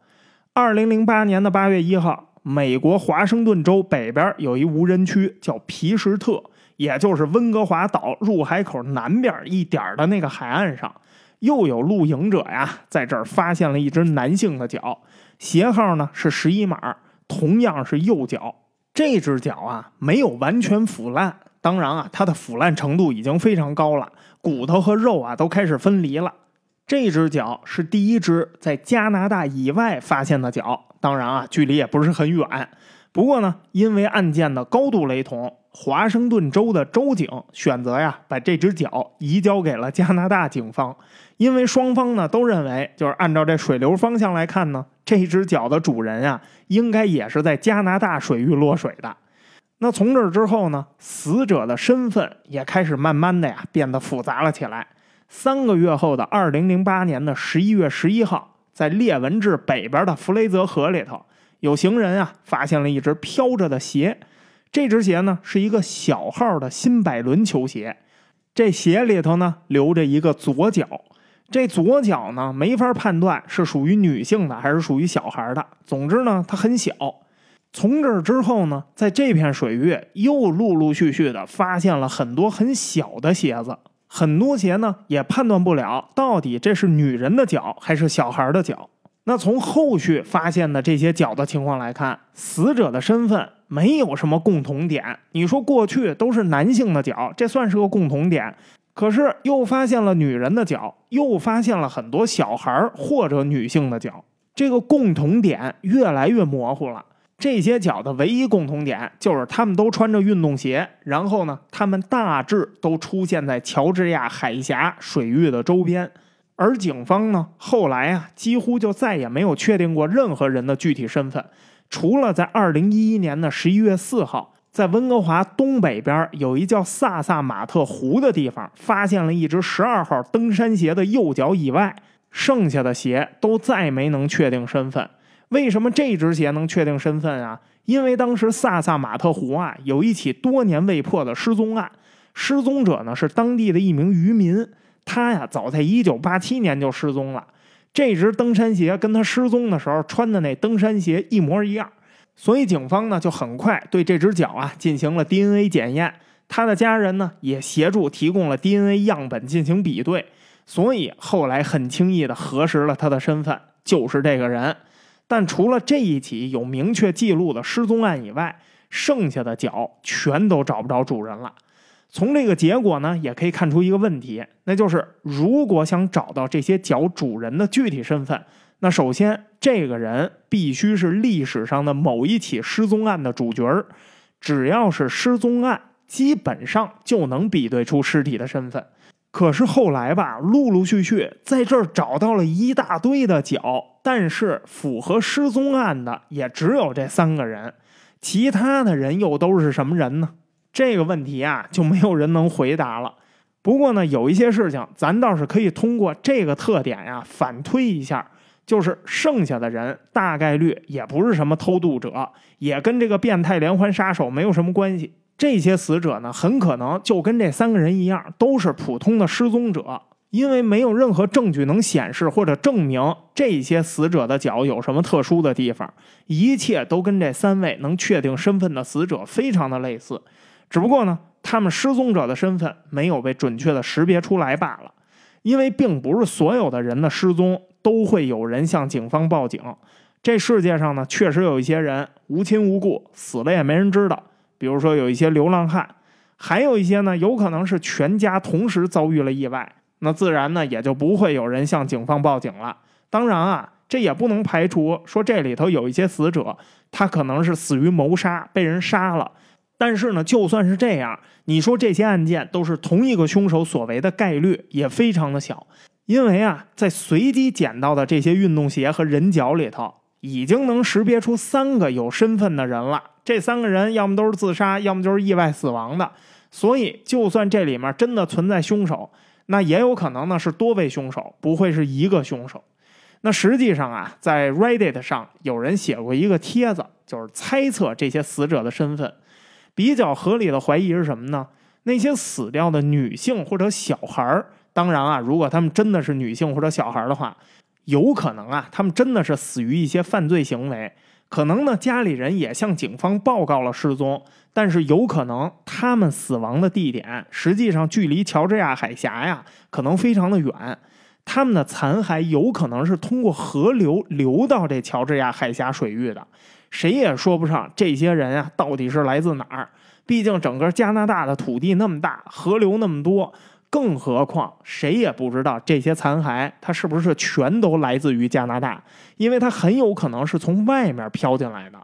二零零八年的八月一号，美国华盛顿州北边有一无人区叫皮什特，也就是温哥华岛入海口南边一点的那个海岸上，又有露营者呀，在这儿发现了一只男性的脚，鞋号呢是十一码。同样是右脚，这只脚啊没有完全腐烂，当然啊，它的腐烂程度已经非常高了，骨头和肉啊都开始分离了。这只脚是第一只在加拿大以外发现的脚，当然啊，距离也不是很远。不过呢，因为案件的高度雷同，华盛顿州的州警选择呀把这只脚移交给了加拿大警方，因为双方呢都认为，就是按照这水流方向来看呢。这只脚的主人啊，应该也是在加拿大水域落水的。那从这之后呢，死者的身份也开始慢慢的呀变得复杂了起来。三个月后的二零零八年的十一月十一号，在列文治北边的弗雷泽河里头，有行人啊发现了一只飘着的鞋。这只鞋呢是一个小号的新百伦球鞋，这鞋里头呢留着一个左脚。这左脚呢，没法判断是属于女性的还是属于小孩的。总之呢，它很小。从这之后呢，在这片水域又陆陆续续的发现了很多很小的鞋子，很多鞋呢也判断不了到底这是女人的脚还是小孩的脚。那从后续发现的这些脚的情况来看，死者的身份没有什么共同点。你说过去都是男性的脚，这算是个共同点。可是又发现了女人的脚，又发现了很多小孩或者女性的脚，这个共同点越来越模糊了。这些脚的唯一共同点就是他们都穿着运动鞋，然后呢，他们大致都出现在乔治亚海峡水域的周边。而警方呢，后来啊，几乎就再也没有确定过任何人的具体身份，除了在二零一一年的十一月四号。在温哥华东北边有一叫萨萨马特湖的地方，发现了一只十二号登山鞋的右脚以外，剩下的鞋都再没能确定身份。为什么这只鞋能确定身份啊？因为当时萨萨马特湖啊有一起多年未破的失踪案，失踪者呢是当地的一名渔民，他呀早在一九八七年就失踪了。这只登山鞋跟他失踪的时候穿的那登山鞋一模一样。所以警方呢就很快对这只脚啊进行了 DNA 检验，他的家人呢也协助提供了 DNA 样本进行比对，所以后来很轻易的核实了他的身份，就是这个人。但除了这一起有明确记录的失踪案以外，剩下的脚全都找不着主人了。从这个结果呢，也可以看出一个问题，那就是如果想找到这些脚主人的具体身份。那首先，这个人必须是历史上的某一起失踪案的主角儿。只要是失踪案，基本上就能比对出尸体的身份。可是后来吧，陆陆续续在这儿找到了一大堆的脚，但是符合失踪案的也只有这三个人，其他的人又都是什么人呢？这个问题啊，就没有人能回答了。不过呢，有一些事情咱倒是可以通过这个特点呀反推一下。就是剩下的人大概率也不是什么偷渡者，也跟这个变态连环杀手没有什么关系。这些死者呢，很可能就跟这三个人一样，都是普通的失踪者。因为没有任何证据能显示或者证明这些死者的脚有什么特殊的地方，一切都跟这三位能确定身份的死者非常的类似，只不过呢，他们失踪者的身份没有被准确的识别出来罢了。因为并不是所有的人的失踪都会有人向警方报警，这世界上呢，确实有一些人无亲无故死了也没人知道，比如说有一些流浪汉，还有一些呢，有可能是全家同时遭遇了意外。那自然呢，也就不会有人向警方报警了。当然啊，这也不能排除说这里头有一些死者，他可能是死于谋杀，被人杀了。但是呢，就算是这样，你说这些案件都是同一个凶手所为的概率也非常的小，因为啊，在随机捡到的这些运动鞋和人脚里头，已经能识别出三个有身份的人了。这三个人要么都是自杀，要么就是意外死亡的。所以，就算这里面真的存在凶手。那也有可能呢，是多位凶手，不会是一个凶手。那实际上啊，在 Reddit 上有人写过一个帖子，就是猜测这些死者的身份。比较合理的怀疑是什么呢？那些死掉的女性或者小孩儿，当然啊，如果他们真的是女性或者小孩的话，有可能啊，他们真的是死于一些犯罪行为。可能呢，家里人也向警方报告了失踪，但是有可能他们死亡的地点实际上距离乔治亚海峡呀，可能非常的远。他们的残骸有可能是通过河流流到这乔治亚海峡水域的，谁也说不上这些人啊到底是来自哪儿。毕竟整个加拿大的土地那么大，河流那么多。更何况，谁也不知道这些残骸它是不是全都来自于加拿大，因为它很有可能是从外面飘进来的。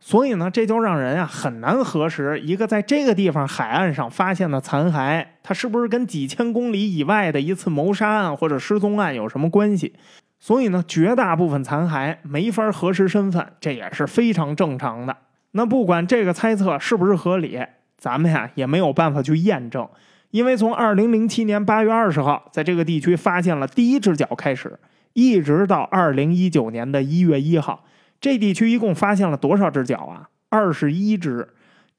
所以呢，这就让人啊很难核实一个在这个地方海岸上发现的残骸，它是不是跟几千公里以外的一次谋杀案或者失踪案有什么关系。所以呢，绝大部分残骸没法核实身份，这也是非常正常的。那不管这个猜测是不是合理，咱们呀也没有办法去验证。因为从二零零七年八月二十号在这个地区发现了第一只脚开始，一直到二零一九年的一月一号，这地区一共发现了多少只脚啊？二十一只，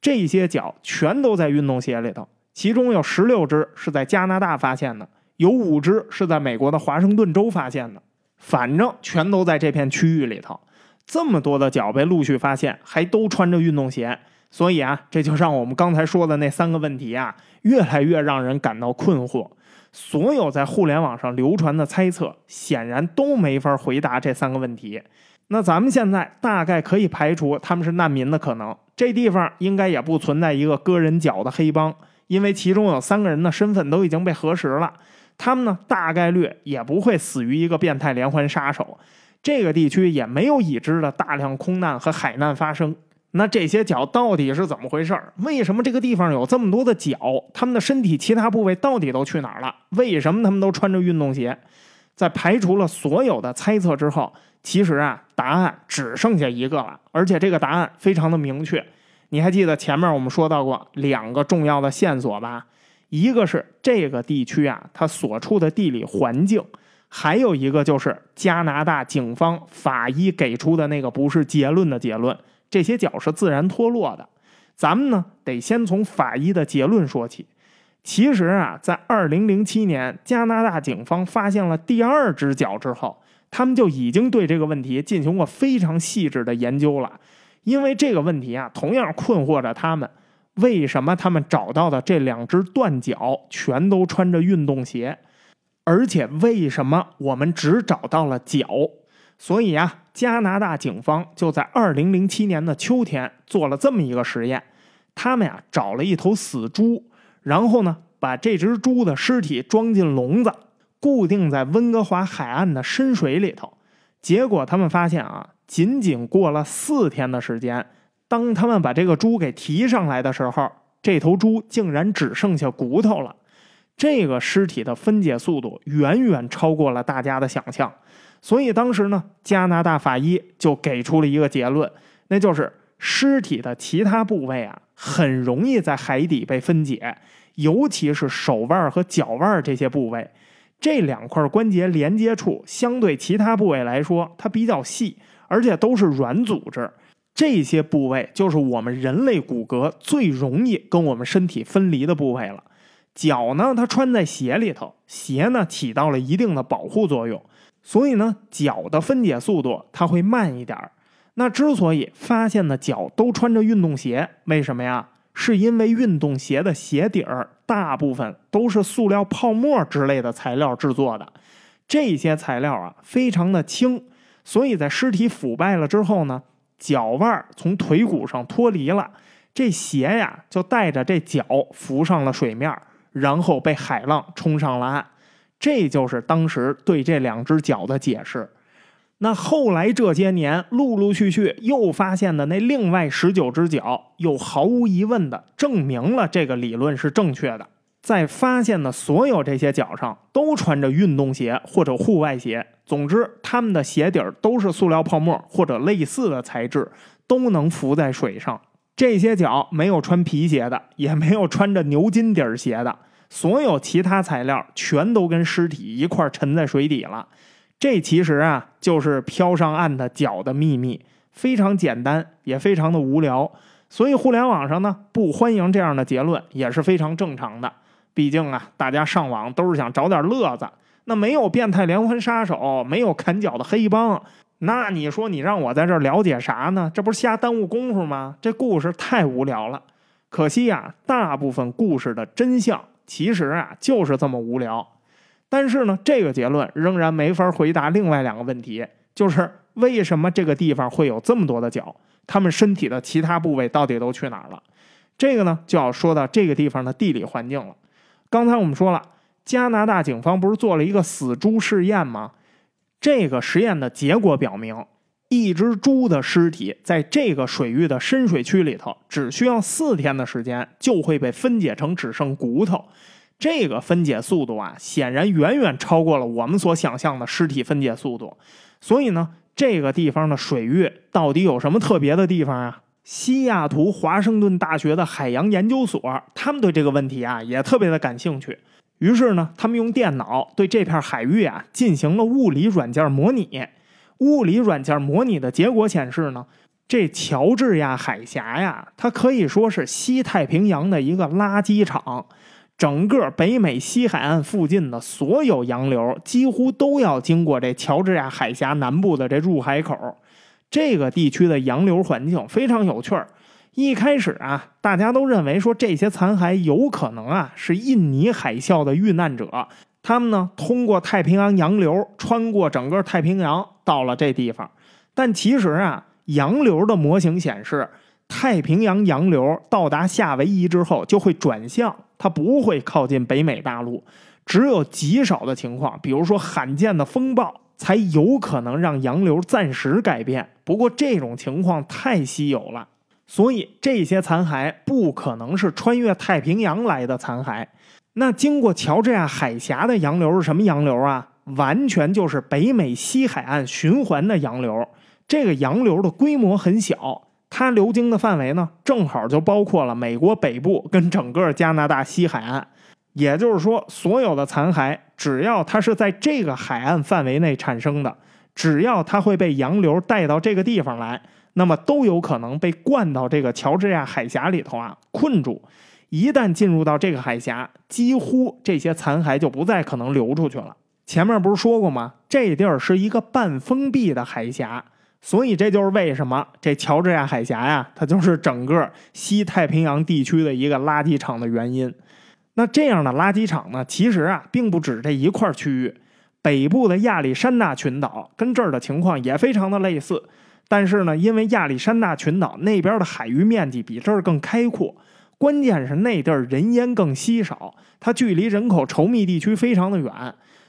这些脚全都在运动鞋里头，其中有十六只是在加拿大发现的，有五只是在美国的华盛顿州发现的，反正全都在这片区域里头。这么多的脚被陆续发现，还都穿着运动鞋。所以啊，这就让我们刚才说的那三个问题啊，越来越让人感到困惑。所有在互联网上流传的猜测，显然都没法回答这三个问题。那咱们现在大概可以排除他们是难民的可能，这地方应该也不存在一个割人脚的黑帮，因为其中有三个人的身份都已经被核实了。他们呢，大概率也不会死于一个变态连环杀手。这个地区也没有已知的大量空难和海难发生。那这些脚到底是怎么回事为什么这个地方有这么多的脚？他们的身体其他部位到底都去哪儿了？为什么他们都穿着运动鞋？在排除了所有的猜测之后，其实啊，答案只剩下一个了，而且这个答案非常的明确。你还记得前面我们说到过两个重要的线索吧？一个是这个地区啊，它所处的地理环境，还有一个就是加拿大警方法医给出的那个不是结论的结论。这些脚是自然脱落的，咱们呢得先从法医的结论说起。其实啊，在二零零七年加拿大警方发现了第二只脚之后，他们就已经对这个问题进行过非常细致的研究了。因为这个问题啊，同样困惑着他们：为什么他们找到的这两只断脚全都穿着运动鞋，而且为什么我们只找到了脚？所以啊，加拿大警方就在二零零七年的秋天做了这么一个实验。他们呀找了一头死猪，然后呢把这只猪的尸体装进笼子，固定在温哥华海岸的深水里头。结果他们发现啊，仅仅过了四天的时间，当他们把这个猪给提上来的时候，这头猪竟然只剩下骨头了。这个尸体的分解速度远远超过了大家的想象。所以当时呢，加拿大法医就给出了一个结论，那就是尸体的其他部位啊，很容易在海底被分解，尤其是手腕和脚腕这些部位，这两块关节连接处相对其他部位来说，它比较细，而且都是软组织，这些部位就是我们人类骨骼最容易跟我们身体分离的部位了。脚呢，它穿在鞋里头，鞋呢起到了一定的保护作用，所以呢，脚的分解速度它会慢一点儿。那之所以发现呢脚都穿着运动鞋，为什么呀？是因为运动鞋的鞋底儿大部分都是塑料泡沫之类的材料制作的，这些材料啊非常的轻，所以在尸体腐败了之后呢，脚腕从腿骨上脱离了，这鞋呀就带着这脚浮上了水面，然后被海浪冲上了岸。这就是当时对这两只脚的解释。那后来这些年，陆陆续续又发现的那另外十九只脚，又毫无疑问的证明了这个理论是正确的。在发现的所有这些脚上，都穿着运动鞋或者户外鞋，总之，他们的鞋底儿都是塑料泡沫或者类似的材质，都能浮在水上。这些脚没有穿皮鞋的，也没有穿着牛筋底儿鞋的，所有其他材料全都跟尸体一块沉在水底了。这其实啊，就是飘上岸的脚的秘密，非常简单，也非常的无聊。所以互联网上呢，不欢迎这样的结论，也是非常正常的。毕竟啊，大家上网都是想找点乐子。那没有变态连环杀手，没有砍脚的黑帮，那你说你让我在这儿了解啥呢？这不是瞎耽误功夫吗？这故事太无聊了。可惜呀，大部分故事的真相其实啊，就是这么无聊。但是呢，这个结论仍然没法回答另外两个问题，就是为什么这个地方会有这么多的脚？他们身体的其他部位到底都去哪儿了？这个呢，就要说到这个地方的地理环境了。刚才我们说了，加拿大警方不是做了一个死猪试验吗？这个实验的结果表明，一只猪的尸体在这个水域的深水区里头，只需要四天的时间，就会被分解成只剩骨头。这个分解速度啊，显然远远超过了我们所想象的尸体分解速度。所以呢，这个地方的水域到底有什么特别的地方啊？西雅图华盛顿大学的海洋研究所，他们对这个问题啊也特别的感兴趣。于是呢，他们用电脑对这片海域啊进行了物理软件模拟。物理软件模拟的结果显示呢，这乔治亚海峡呀，它可以说是西太平洋的一个垃圾场。整个北美西海岸附近的所有洋流几乎都要经过这乔治亚海峡南部的这入海口。这个地区的洋流环境非常有趣儿。一开始啊，大家都认为说这些残骸有可能啊是印尼海啸的遇难者，他们呢通过太平洋洋流穿过整个太平洋到了这地方。但其实啊，洋流的模型显示，太平洋洋流到达夏威夷之后就会转向。它不会靠近北美大陆，只有极少的情况，比如说罕见的风暴，才有可能让洋流暂时改变。不过这种情况太稀有了，所以这些残骸不可能是穿越太平洋来的残骸。那经过乔治亚海峡的洋流是什么洋流啊？完全就是北美西海岸循环的洋流。这个洋流的规模很小。它流经的范围呢，正好就包括了美国北部跟整个加拿大西海岸，也就是说，所有的残骸，只要它是在这个海岸范围内产生的，只要它会被洋流带到这个地方来，那么都有可能被灌到这个乔治亚海峡里头啊，困住。一旦进入到这个海峡，几乎这些残骸就不再可能流出去了。前面不是说过吗？这地儿是一个半封闭的海峡。所以这就是为什么这乔治亚海峡呀，它就是整个西太平洋地区的一个垃圾场的原因。那这样的垃圾场呢，其实啊，并不止这一块区域。北部的亚历山大群岛跟这儿的情况也非常的类似，但是呢，因为亚历山大群岛那边的海域面积比这儿更开阔，关键是那地儿人烟更稀少，它距离人口稠密地区非常的远，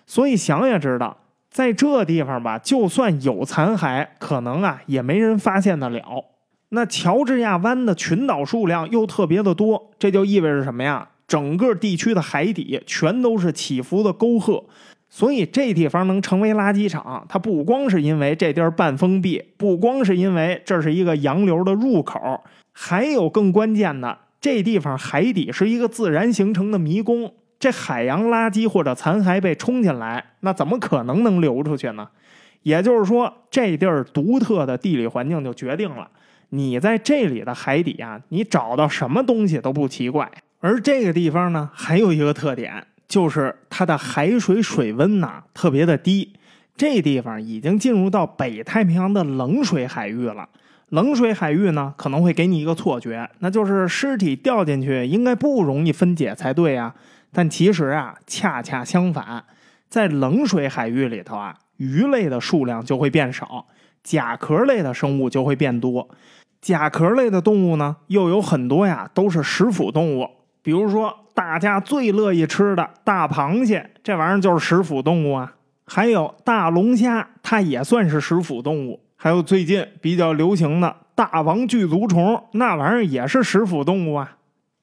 所以想也知道。在这地方吧，就算有残骸，可能啊也没人发现得了。那乔治亚湾的群岛数量又特别的多，这就意味着什么呀？整个地区的海底全都是起伏的沟壑，所以这地方能成为垃圾场，它不光是因为这地儿半封闭，不光是因为这是一个洋流的入口，还有更关键的，这地方海底是一个自然形成的迷宫。这海洋垃圾或者残骸被冲进来，那怎么可能能流出去呢？也就是说，这地儿独特的地理环境就决定了，你在这里的海底啊，你找到什么东西都不奇怪。而这个地方呢，还有一个特点，就是它的海水水温呐特别的低。这地方已经进入到北太平洋的冷水海域了。冷水海域呢，可能会给你一个错觉，那就是尸体掉进去应该不容易分解才对啊。但其实啊，恰恰相反，在冷水海域里头啊，鱼类的数量就会变少，甲壳类的生物就会变多。甲壳类的动物呢，又有很多呀，都是食腐动物。比如说，大家最乐意吃的大螃蟹，这玩意儿就是食腐动物啊。还有大龙虾，它也算是食腐动物。还有最近比较流行的大王巨足虫，那玩意儿也是食腐动物啊。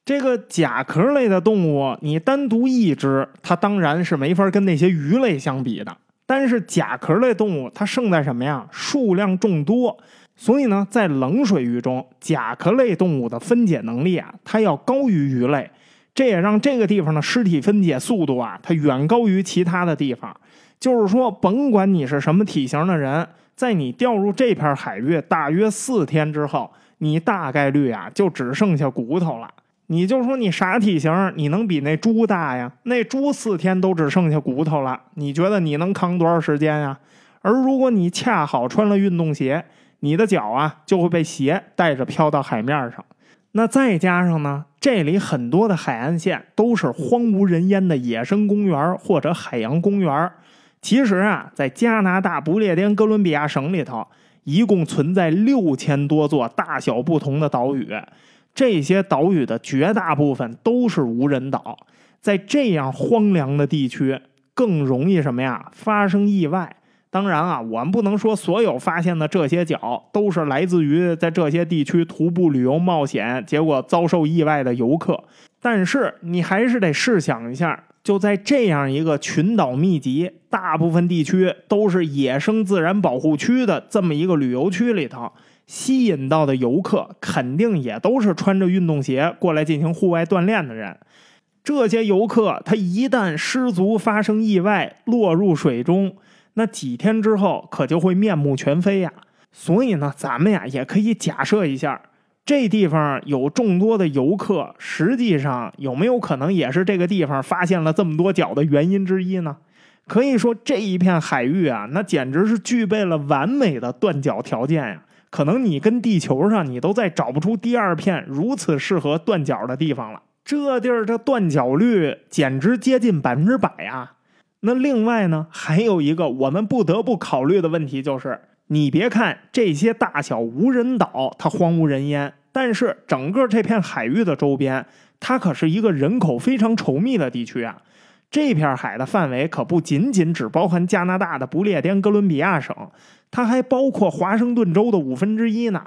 这个甲壳类的动物，你单独一只，它当然是没法跟那些鱼类相比的。但是甲壳类动物它胜在什么呀？数量众多，所以呢，在冷水域中，甲壳类动物的分解能力啊，它要高于鱼类。这也让这个地方的尸体分解速度啊，它远高于其他的地方。就是说，甭管你是什么体型的人。在你掉入这片海域大约四天之后，你大概率啊就只剩下骨头了。你就说你啥体型，你能比那猪大呀？那猪四天都只剩下骨头了，你觉得你能扛多少时间呀？而如果你恰好穿了运动鞋，你的脚啊就会被鞋带着飘到海面上。那再加上呢，这里很多的海岸线都是荒无人烟的野生公园或者海洋公园。其实啊，在加拿大不列颠哥伦比亚省里头，一共存在六千多座大小不同的岛屿。这些岛屿的绝大部分都是无人岛。在这样荒凉的地区，更容易什么呀？发生意外。当然啊，我们不能说所有发现的这些脚都是来自于在这些地区徒步旅游冒险，结果遭受意外的游客。但是你还是得试想一下。就在这样一个群岛密集、大部分地区都是野生自然保护区的这么一个旅游区里头，吸引到的游客肯定也都是穿着运动鞋过来进行户外锻炼的人。这些游客他一旦失足发生意外落入水中，那几天之后可就会面目全非呀。所以呢，咱们呀也可以假设一下。这地方有众多的游客，实际上有没有可能也是这个地方发现了这么多脚的原因之一呢？可以说这一片海域啊，那简直是具备了完美的断脚条件呀！可能你跟地球上你都再找不出第二片如此适合断脚的地方了。这地儿这断脚率简直接近百分之百啊！那另外呢，还有一个我们不得不考虑的问题就是，你别看这些大小无人岛，它荒无人烟。但是整个这片海域的周边，它可是一个人口非常稠密的地区啊。这片海的范围可不仅仅只包含加拿大的不列颠哥伦比亚省，它还包括华盛顿州的五分之一呢。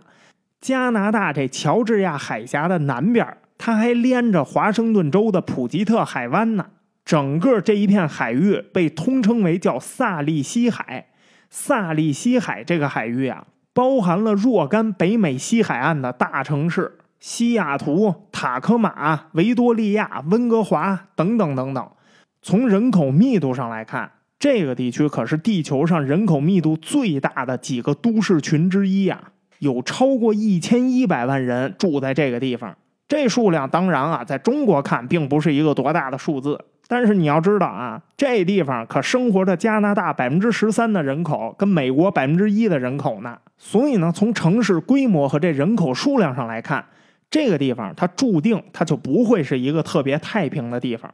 加拿大这乔治亚海峡的南边，它还连着华盛顿州的普吉特海湾呢。整个这一片海域被通称为叫萨利西海。萨利西海这个海域啊。包含了若干北美西海岸的大城市，西雅图、塔科马、维多利亚、温哥华等等等等。从人口密度上来看，这个地区可是地球上人口密度最大的几个都市群之一呀，有超过一千一百万人住在这个地方。这数量当然啊，在中国看并不是一个多大的数字。但是你要知道啊，这地方可生活着加拿大百分之十三的人口，跟美国百分之一的人口呢。所以呢，从城市规模和这人口数量上来看，这个地方它注定它就不会是一个特别太平的地方。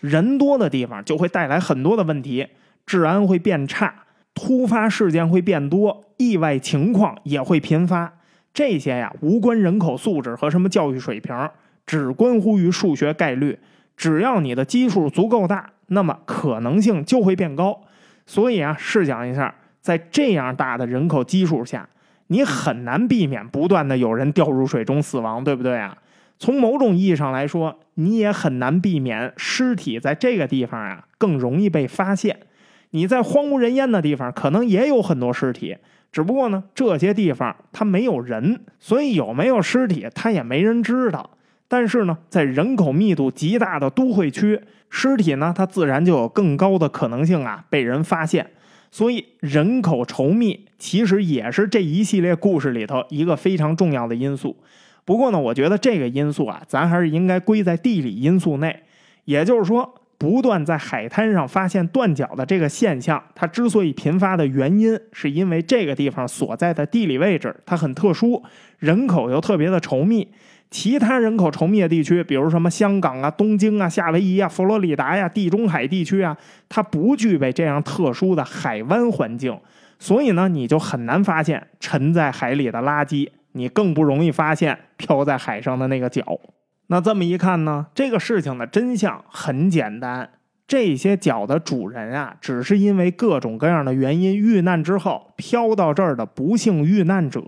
人多的地方就会带来很多的问题，治安会变差，突发事件会变多，意外情况也会频发。这些呀，无关人口素质和什么教育水平，只关乎于数学概率。只要你的基数足够大，那么可能性就会变高。所以啊，试想一下，在这样大的人口基数下，你很难避免不断的有人掉入水中死亡，对不对啊？从某种意义上来说，你也很难避免尸体在这个地方啊更容易被发现。你在荒无人烟的地方，可能也有很多尸体，只不过呢，这些地方它没有人，所以有没有尸体，它也没人知道。但是呢，在人口密度极大的都会区，尸体呢，它自然就有更高的可能性啊被人发现。所以，人口稠密其实也是这一系列故事里头一个非常重要的因素。不过呢，我觉得这个因素啊，咱还是应该归在地理因素内。也就是说，不断在海滩上发现断脚的这个现象，它之所以频发的原因，是因为这个地方所在的地理位置它很特殊，人口又特别的稠密。其他人口稠密的地区，比如什么香港啊、东京啊、夏威夷啊、佛罗里达呀、地中海地区啊，它不具备这样特殊的海湾环境，所以呢，你就很难发现沉在海里的垃圾，你更不容易发现漂在海上的那个脚。那这么一看呢，这个事情的真相很简单，这些脚的主人啊，只是因为各种各样的原因遇难之后漂到这儿的不幸遇难者。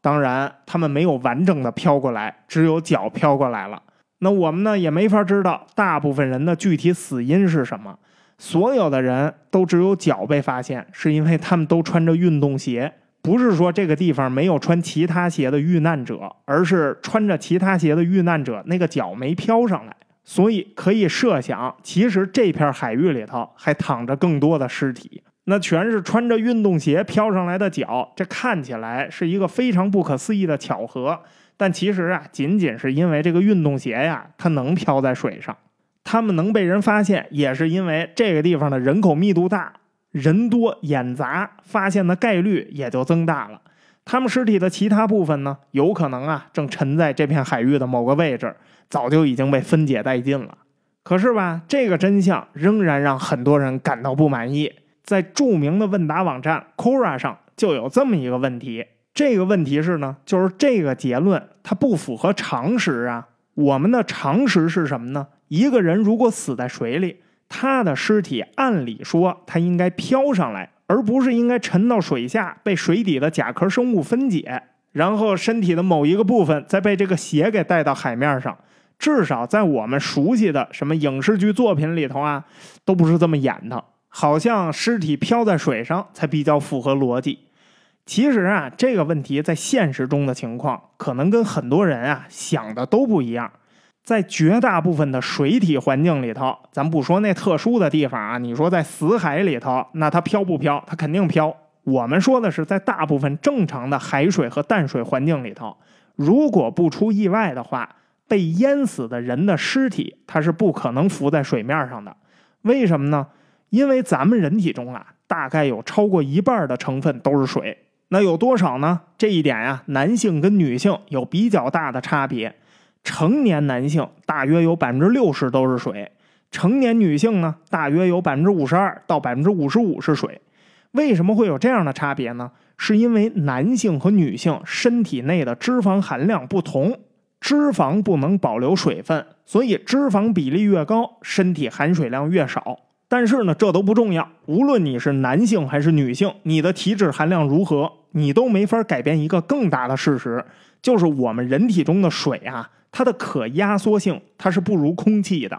当然，他们没有完整的飘过来，只有脚飘过来了。那我们呢，也没法知道大部分人的具体死因是什么。所有的人都只有脚被发现，是因为他们都穿着运动鞋，不是说这个地方没有穿其他鞋的遇难者，而是穿着其他鞋的遇难者那个脚没飘上来。所以可以设想，其实这片海域里头还躺着更多的尸体。那全是穿着运动鞋飘上来的脚，这看起来是一个非常不可思议的巧合。但其实啊，仅仅是因为这个运动鞋呀，它能漂在水上，他们能被人发现，也是因为这个地方的人口密度大，人多眼杂，发现的概率也就增大了。他们尸体的其他部分呢，有可能啊，正沉在这片海域的某个位置，早就已经被分解殆尽了。可是吧，这个真相仍然让很多人感到不满意。在著名的问答网站 Quora 上就有这么一个问题，这个问题是呢，就是这个结论它不符合常识啊。我们的常识是什么呢？一个人如果死在水里，他的尸体按理说他应该飘上来，而不是应该沉到水下被水底的甲壳生物分解，然后身体的某一个部分再被这个血给带到海面上。至少在我们熟悉的什么影视剧作品里头啊，都不是这么演的。好像尸体漂在水上才比较符合逻辑。其实啊，这个问题在现实中的情况，可能跟很多人啊想的都不一样。在绝大部分的水体环境里头，咱不说那特殊的地方啊，你说在死海里头，那它漂不漂？它肯定漂。我们说的是在大部分正常的海水和淡水环境里头，如果不出意外的话，被淹死的人的尸体它是不可能浮在水面上的。为什么呢？因为咱们人体中啊，大概有超过一半的成分都是水。那有多少呢？这一点呀，男性跟女性有比较大的差别。成年男性大约有百分之六十都是水，成年女性呢，大约有百分之五十二到百分之五十五是水。为什么会有这样的差别呢？是因为男性和女性身体内的脂肪含量不同，脂肪不能保留水分，所以脂肪比例越高，身体含水量越少。但是呢，这都不重要。无论你是男性还是女性，你的体脂含量如何，你都没法改变一个更大的事实，就是我们人体中的水啊，它的可压缩性它是不如空气的。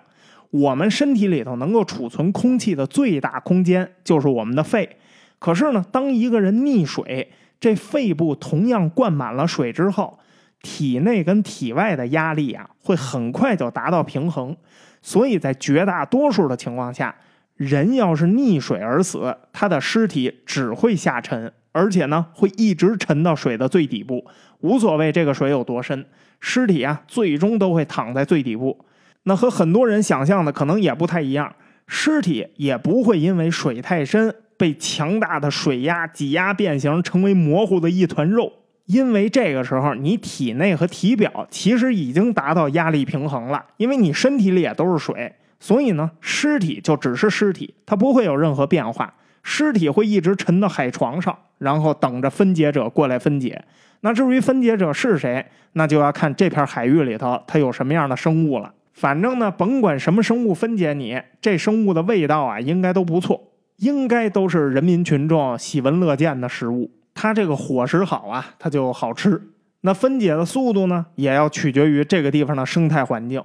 我们身体里头能够储存空气的最大空间就是我们的肺。可是呢，当一个人溺水，这肺部同样灌满了水之后，体内跟体外的压力啊，会很快就达到平衡。所以在绝大多数的情况下，人要是溺水而死，他的尸体只会下沉，而且呢会一直沉到水的最底部，无所谓这个水有多深，尸体啊最终都会躺在最底部。那和很多人想象的可能也不太一样，尸体也不会因为水太深被强大的水压挤压变形，成为模糊的一团肉，因为这个时候你体内和体表其实已经达到压力平衡了，因为你身体里也都是水。所以呢，尸体就只是尸体，它不会有任何变化。尸体会一直沉到海床上，然后等着分解者过来分解。那至于分解者是谁，那就要看这片海域里头它有什么样的生物了。反正呢，甭管什么生物分解你，这生物的味道啊，应该都不错，应该都是人民群众喜闻乐见的食物。它这个伙食好啊，它就好吃。那分解的速度呢，也要取决于这个地方的生态环境。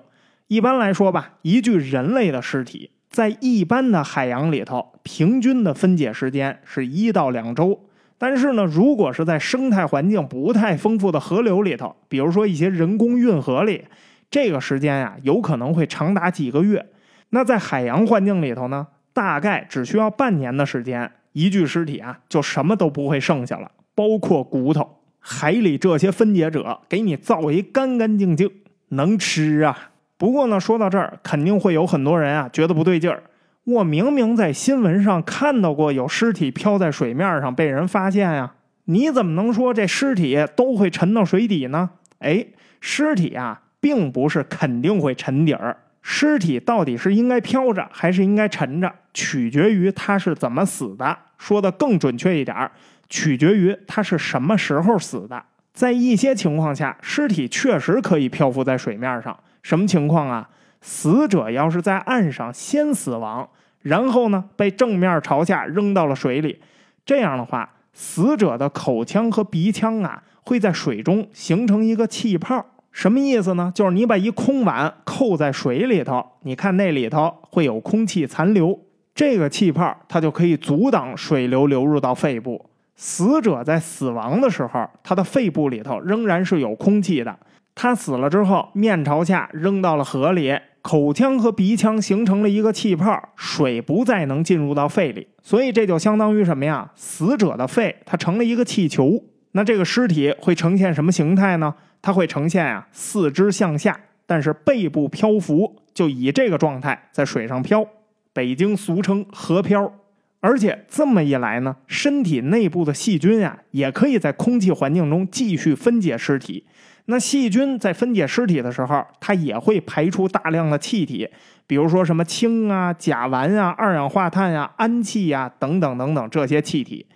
一般来说吧，一具人类的尸体在一般的海洋里头，平均的分解时间是一到两周。但是呢，如果是在生态环境不太丰富的河流里头，比如说一些人工运河里，这个时间呀，有可能会长达几个月。那在海洋环境里头呢，大概只需要半年的时间，一具尸体啊，就什么都不会剩下了，包括骨头。海里这些分解者给你造一干干净净，能吃啊。不过呢，说到这儿，肯定会有很多人啊觉得不对劲儿。我明明在新闻上看到过有尸体漂在水面上被人发现呀，你怎么能说这尸体都会沉到水底呢？哎，尸体啊，并不是肯定会沉底儿。尸体到底是应该漂着还是应该沉着，取决于他是怎么死的。说的更准确一点，取决于他是什么时候死的。在一些情况下，尸体确实可以漂浮在水面上。什么情况啊？死者要是在岸上先死亡，然后呢被正面朝下扔到了水里，这样的话，死者的口腔和鼻腔啊会在水中形成一个气泡。什么意思呢？就是你把一空碗扣在水里头，你看那里头会有空气残留，这个气泡它就可以阻挡水流流入到肺部。死者在死亡的时候，他的肺部里头仍然是有空气的。他死了之后，面朝下扔到了河里，口腔和鼻腔形成了一个气泡，水不再能进入到肺里，所以这就相当于什么呀？死者的肺它成了一个气球。那这个尸体会呈现什么形态呢？它会呈现啊，四肢向下，但是背部漂浮，就以这个状态在水上漂，北京俗称河漂。而且这么一来呢，身体内部的细菌啊，也可以在空气环境中继续分解尸体。那细菌在分解尸体的时候，它也会排出大量的气体，比如说什么氢啊、甲烷啊、二氧化碳呀、氨气呀等等等等这些气体。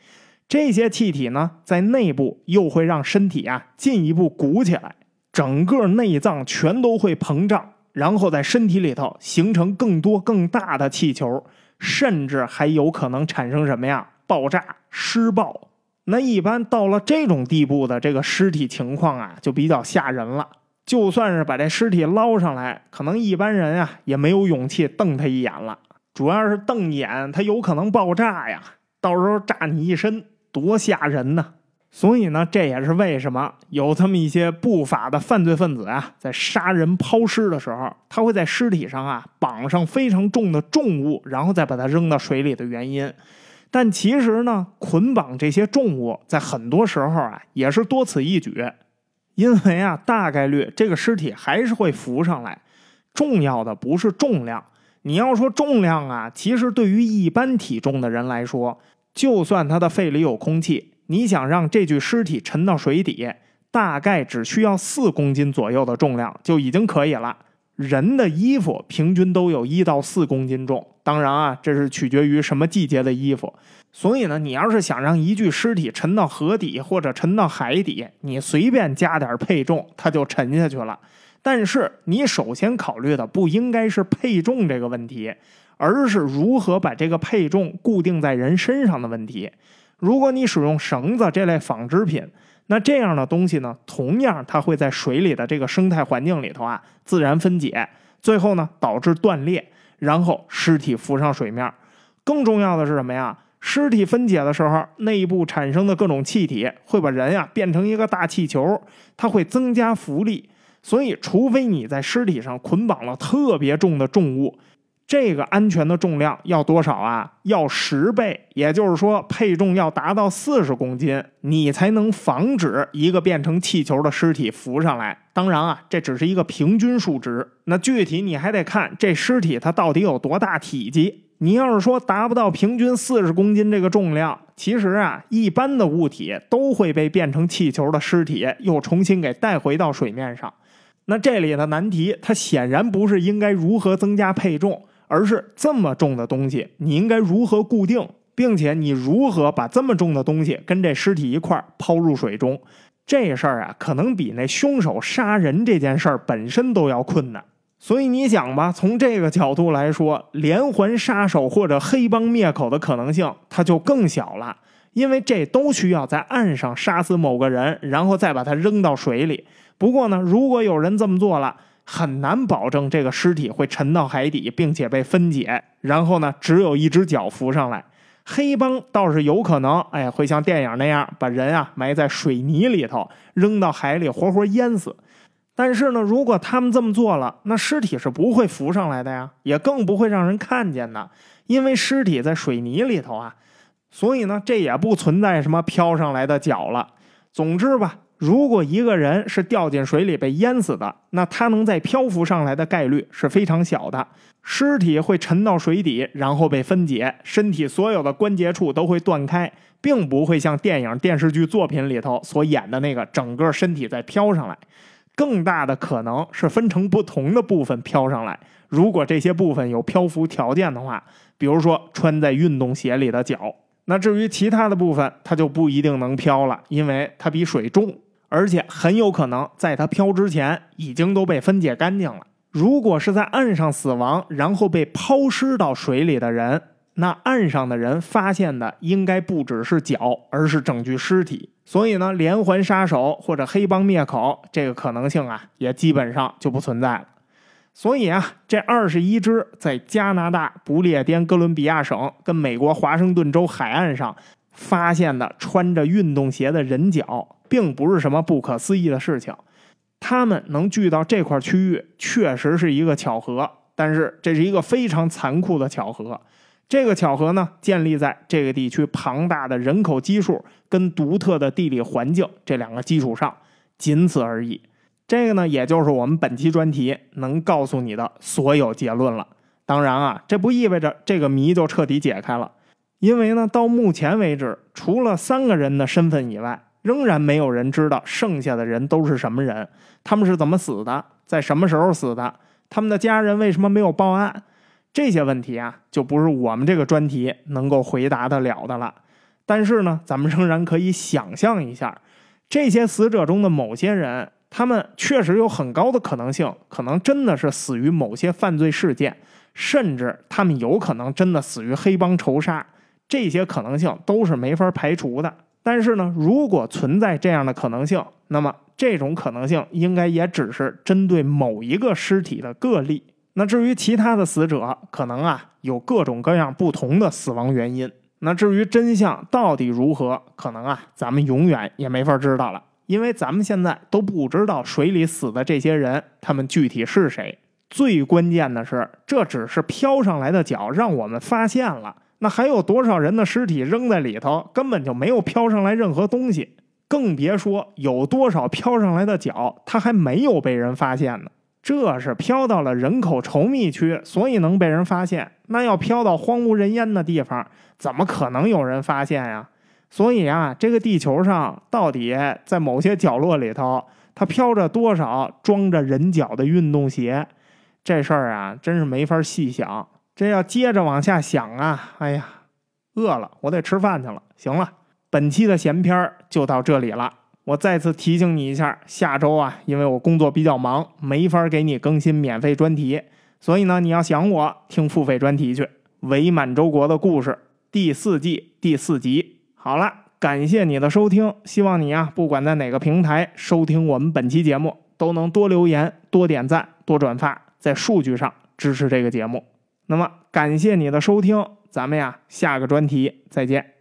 这些气体呢，在内部又会让身体啊进一步鼓起来，整个内脏全都会膨胀，然后在身体里头形成更多更大的气球，甚至还有可能产生什么呀？爆炸、施爆。那一般到了这种地步的这个尸体情况啊，就比较吓人了。就算是把这尸体捞上来，可能一般人啊也没有勇气瞪他一眼了。主要是瞪眼，他有可能爆炸呀，到时候炸你一身，多吓人呢。所以呢，这也是为什么有这么一些不法的犯罪分子啊，在杀人抛尸的时候，他会在尸体上啊绑上非常重的重物，然后再把它扔到水里的原因。但其实呢，捆绑这些重物在很多时候啊也是多此一举，因为啊大概率这个尸体还是会浮上来。重要的不是重量，你要说重量啊，其实对于一般体重的人来说，就算他的肺里有空气，你想让这具尸体沉到水底，大概只需要四公斤左右的重量就已经可以了。人的衣服平均都有一到四公斤重，当然啊，这是取决于什么季节的衣服。所以呢，你要是想让一具尸体沉到河底或者沉到海底，你随便加点配重，它就沉下去了。但是你首先考虑的不应该是配重这个问题，而是如何把这个配重固定在人身上的问题。如果你使用绳子这类纺织品。那这样的东西呢，同样它会在水里的这个生态环境里头啊自然分解，最后呢导致断裂，然后尸体浮上水面。更重要的是什么呀？尸体分解的时候，内部产生的各种气体会把人呀变成一个大气球，它会增加浮力。所以，除非你在尸体上捆绑了特别重的重物。这个安全的重量要多少啊？要十倍，也就是说配重要达到四十公斤，你才能防止一个变成气球的尸体浮上来。当然啊，这只是一个平均数值，那具体你还得看这尸体它到底有多大体积。你要是说达不到平均四十公斤这个重量，其实啊，一般的物体都会被变成气球的尸体又重新给带回到水面上。那这里的难题，它显然不是应该如何增加配重。而是这么重的东西，你应该如何固定，并且你如何把这么重的东西跟这尸体一块抛入水中？这事儿啊，可能比那凶手杀人这件事儿本身都要困难。所以你想吧，从这个角度来说，连环杀手或者黑帮灭口的可能性，它就更小了，因为这都需要在岸上杀死某个人，然后再把他扔到水里。不过呢，如果有人这么做了，很难保证这个尸体会沉到海底，并且被分解，然后呢，只有一只脚浮上来。黑帮倒是有可能，哎，会像电影那样把人啊埋在水泥里头，扔到海里活活淹死。但是呢，如果他们这么做了，那尸体是不会浮上来的呀，也更不会让人看见的，因为尸体在水泥里头啊。所以呢，这也不存在什么飘上来的脚了。总之吧，如果一个人是掉进水里被淹死的，那他能再漂浮上来的概率是非常小的。尸体会沉到水底，然后被分解，身体所有的关节处都会断开，并不会像电影、电视剧作品里头所演的那个整个身体再飘上来。更大的可能是分成不同的部分飘上来。如果这些部分有漂浮条件的话，比如说穿在运动鞋里的脚。那至于其他的部分，它就不一定能漂了，因为它比水重，而且很有可能在它飘之前已经都被分解干净了。如果是在岸上死亡，然后被抛尸到水里的人，那岸上的人发现的应该不只是脚，而是整具尸体。所以呢，连环杀手或者黑帮灭口这个可能性啊，也基本上就不存在了。所以啊，这二十一只在加拿大不列颠哥伦比亚省跟美国华盛顿州海岸上发现的穿着运动鞋的人脚，并不是什么不可思议的事情。他们能聚到这块区域，确实是一个巧合，但是这是一个非常残酷的巧合。这个巧合呢，建立在这个地区庞大的人口基数跟独特的地理环境这两个基础上，仅此而已。这个呢，也就是我们本期专题能告诉你的所有结论了。当然啊，这不意味着这个谜就彻底解开了，因为呢，到目前为止，除了三个人的身份以外，仍然没有人知道剩下的人都是什么人，他们是怎么死的，在什么时候死的，他们的家人为什么没有报案？这些问题啊，就不是我们这个专题能够回答得了的了。但是呢，咱们仍然可以想象一下，这些死者中的某些人。他们确实有很高的可能性，可能真的是死于某些犯罪事件，甚至他们有可能真的死于黑帮仇杀，这些可能性都是没法排除的。但是呢，如果存在这样的可能性，那么这种可能性应该也只是针对某一个尸体的个例。那至于其他的死者，可能啊有各种各样不同的死亡原因。那至于真相到底如何，可能啊咱们永远也没法知道了。因为咱们现在都不知道水里死的这些人，他们具体是谁。最关键的是，这只是飘上来的脚让我们发现了，那还有多少人的尸体扔在里头，根本就没有飘上来任何东西。更别说有多少飘上来的脚，它还没有被人发现呢。这是飘到了人口稠密区，所以能被人发现。那要飘到荒无人烟的地方，怎么可能有人发现呀？所以啊，这个地球上到底在某些角落里头，它飘着多少装着人脚的运动鞋？这事儿啊，真是没法细想。这要接着往下想啊，哎呀，饿了，我得吃饭去了。行了，本期的闲篇就到这里了。我再次提醒你一下，下周啊，因为我工作比较忙，没法给你更新免费专题，所以呢，你要想我听付费专题去，《伪满洲国的故事》第四季第四集。好了，感谢你的收听，希望你啊，不管在哪个平台收听我们本期节目，都能多留言、多点赞、多转发，在数据上支持这个节目。那么，感谢你的收听，咱们呀，下个专题再见。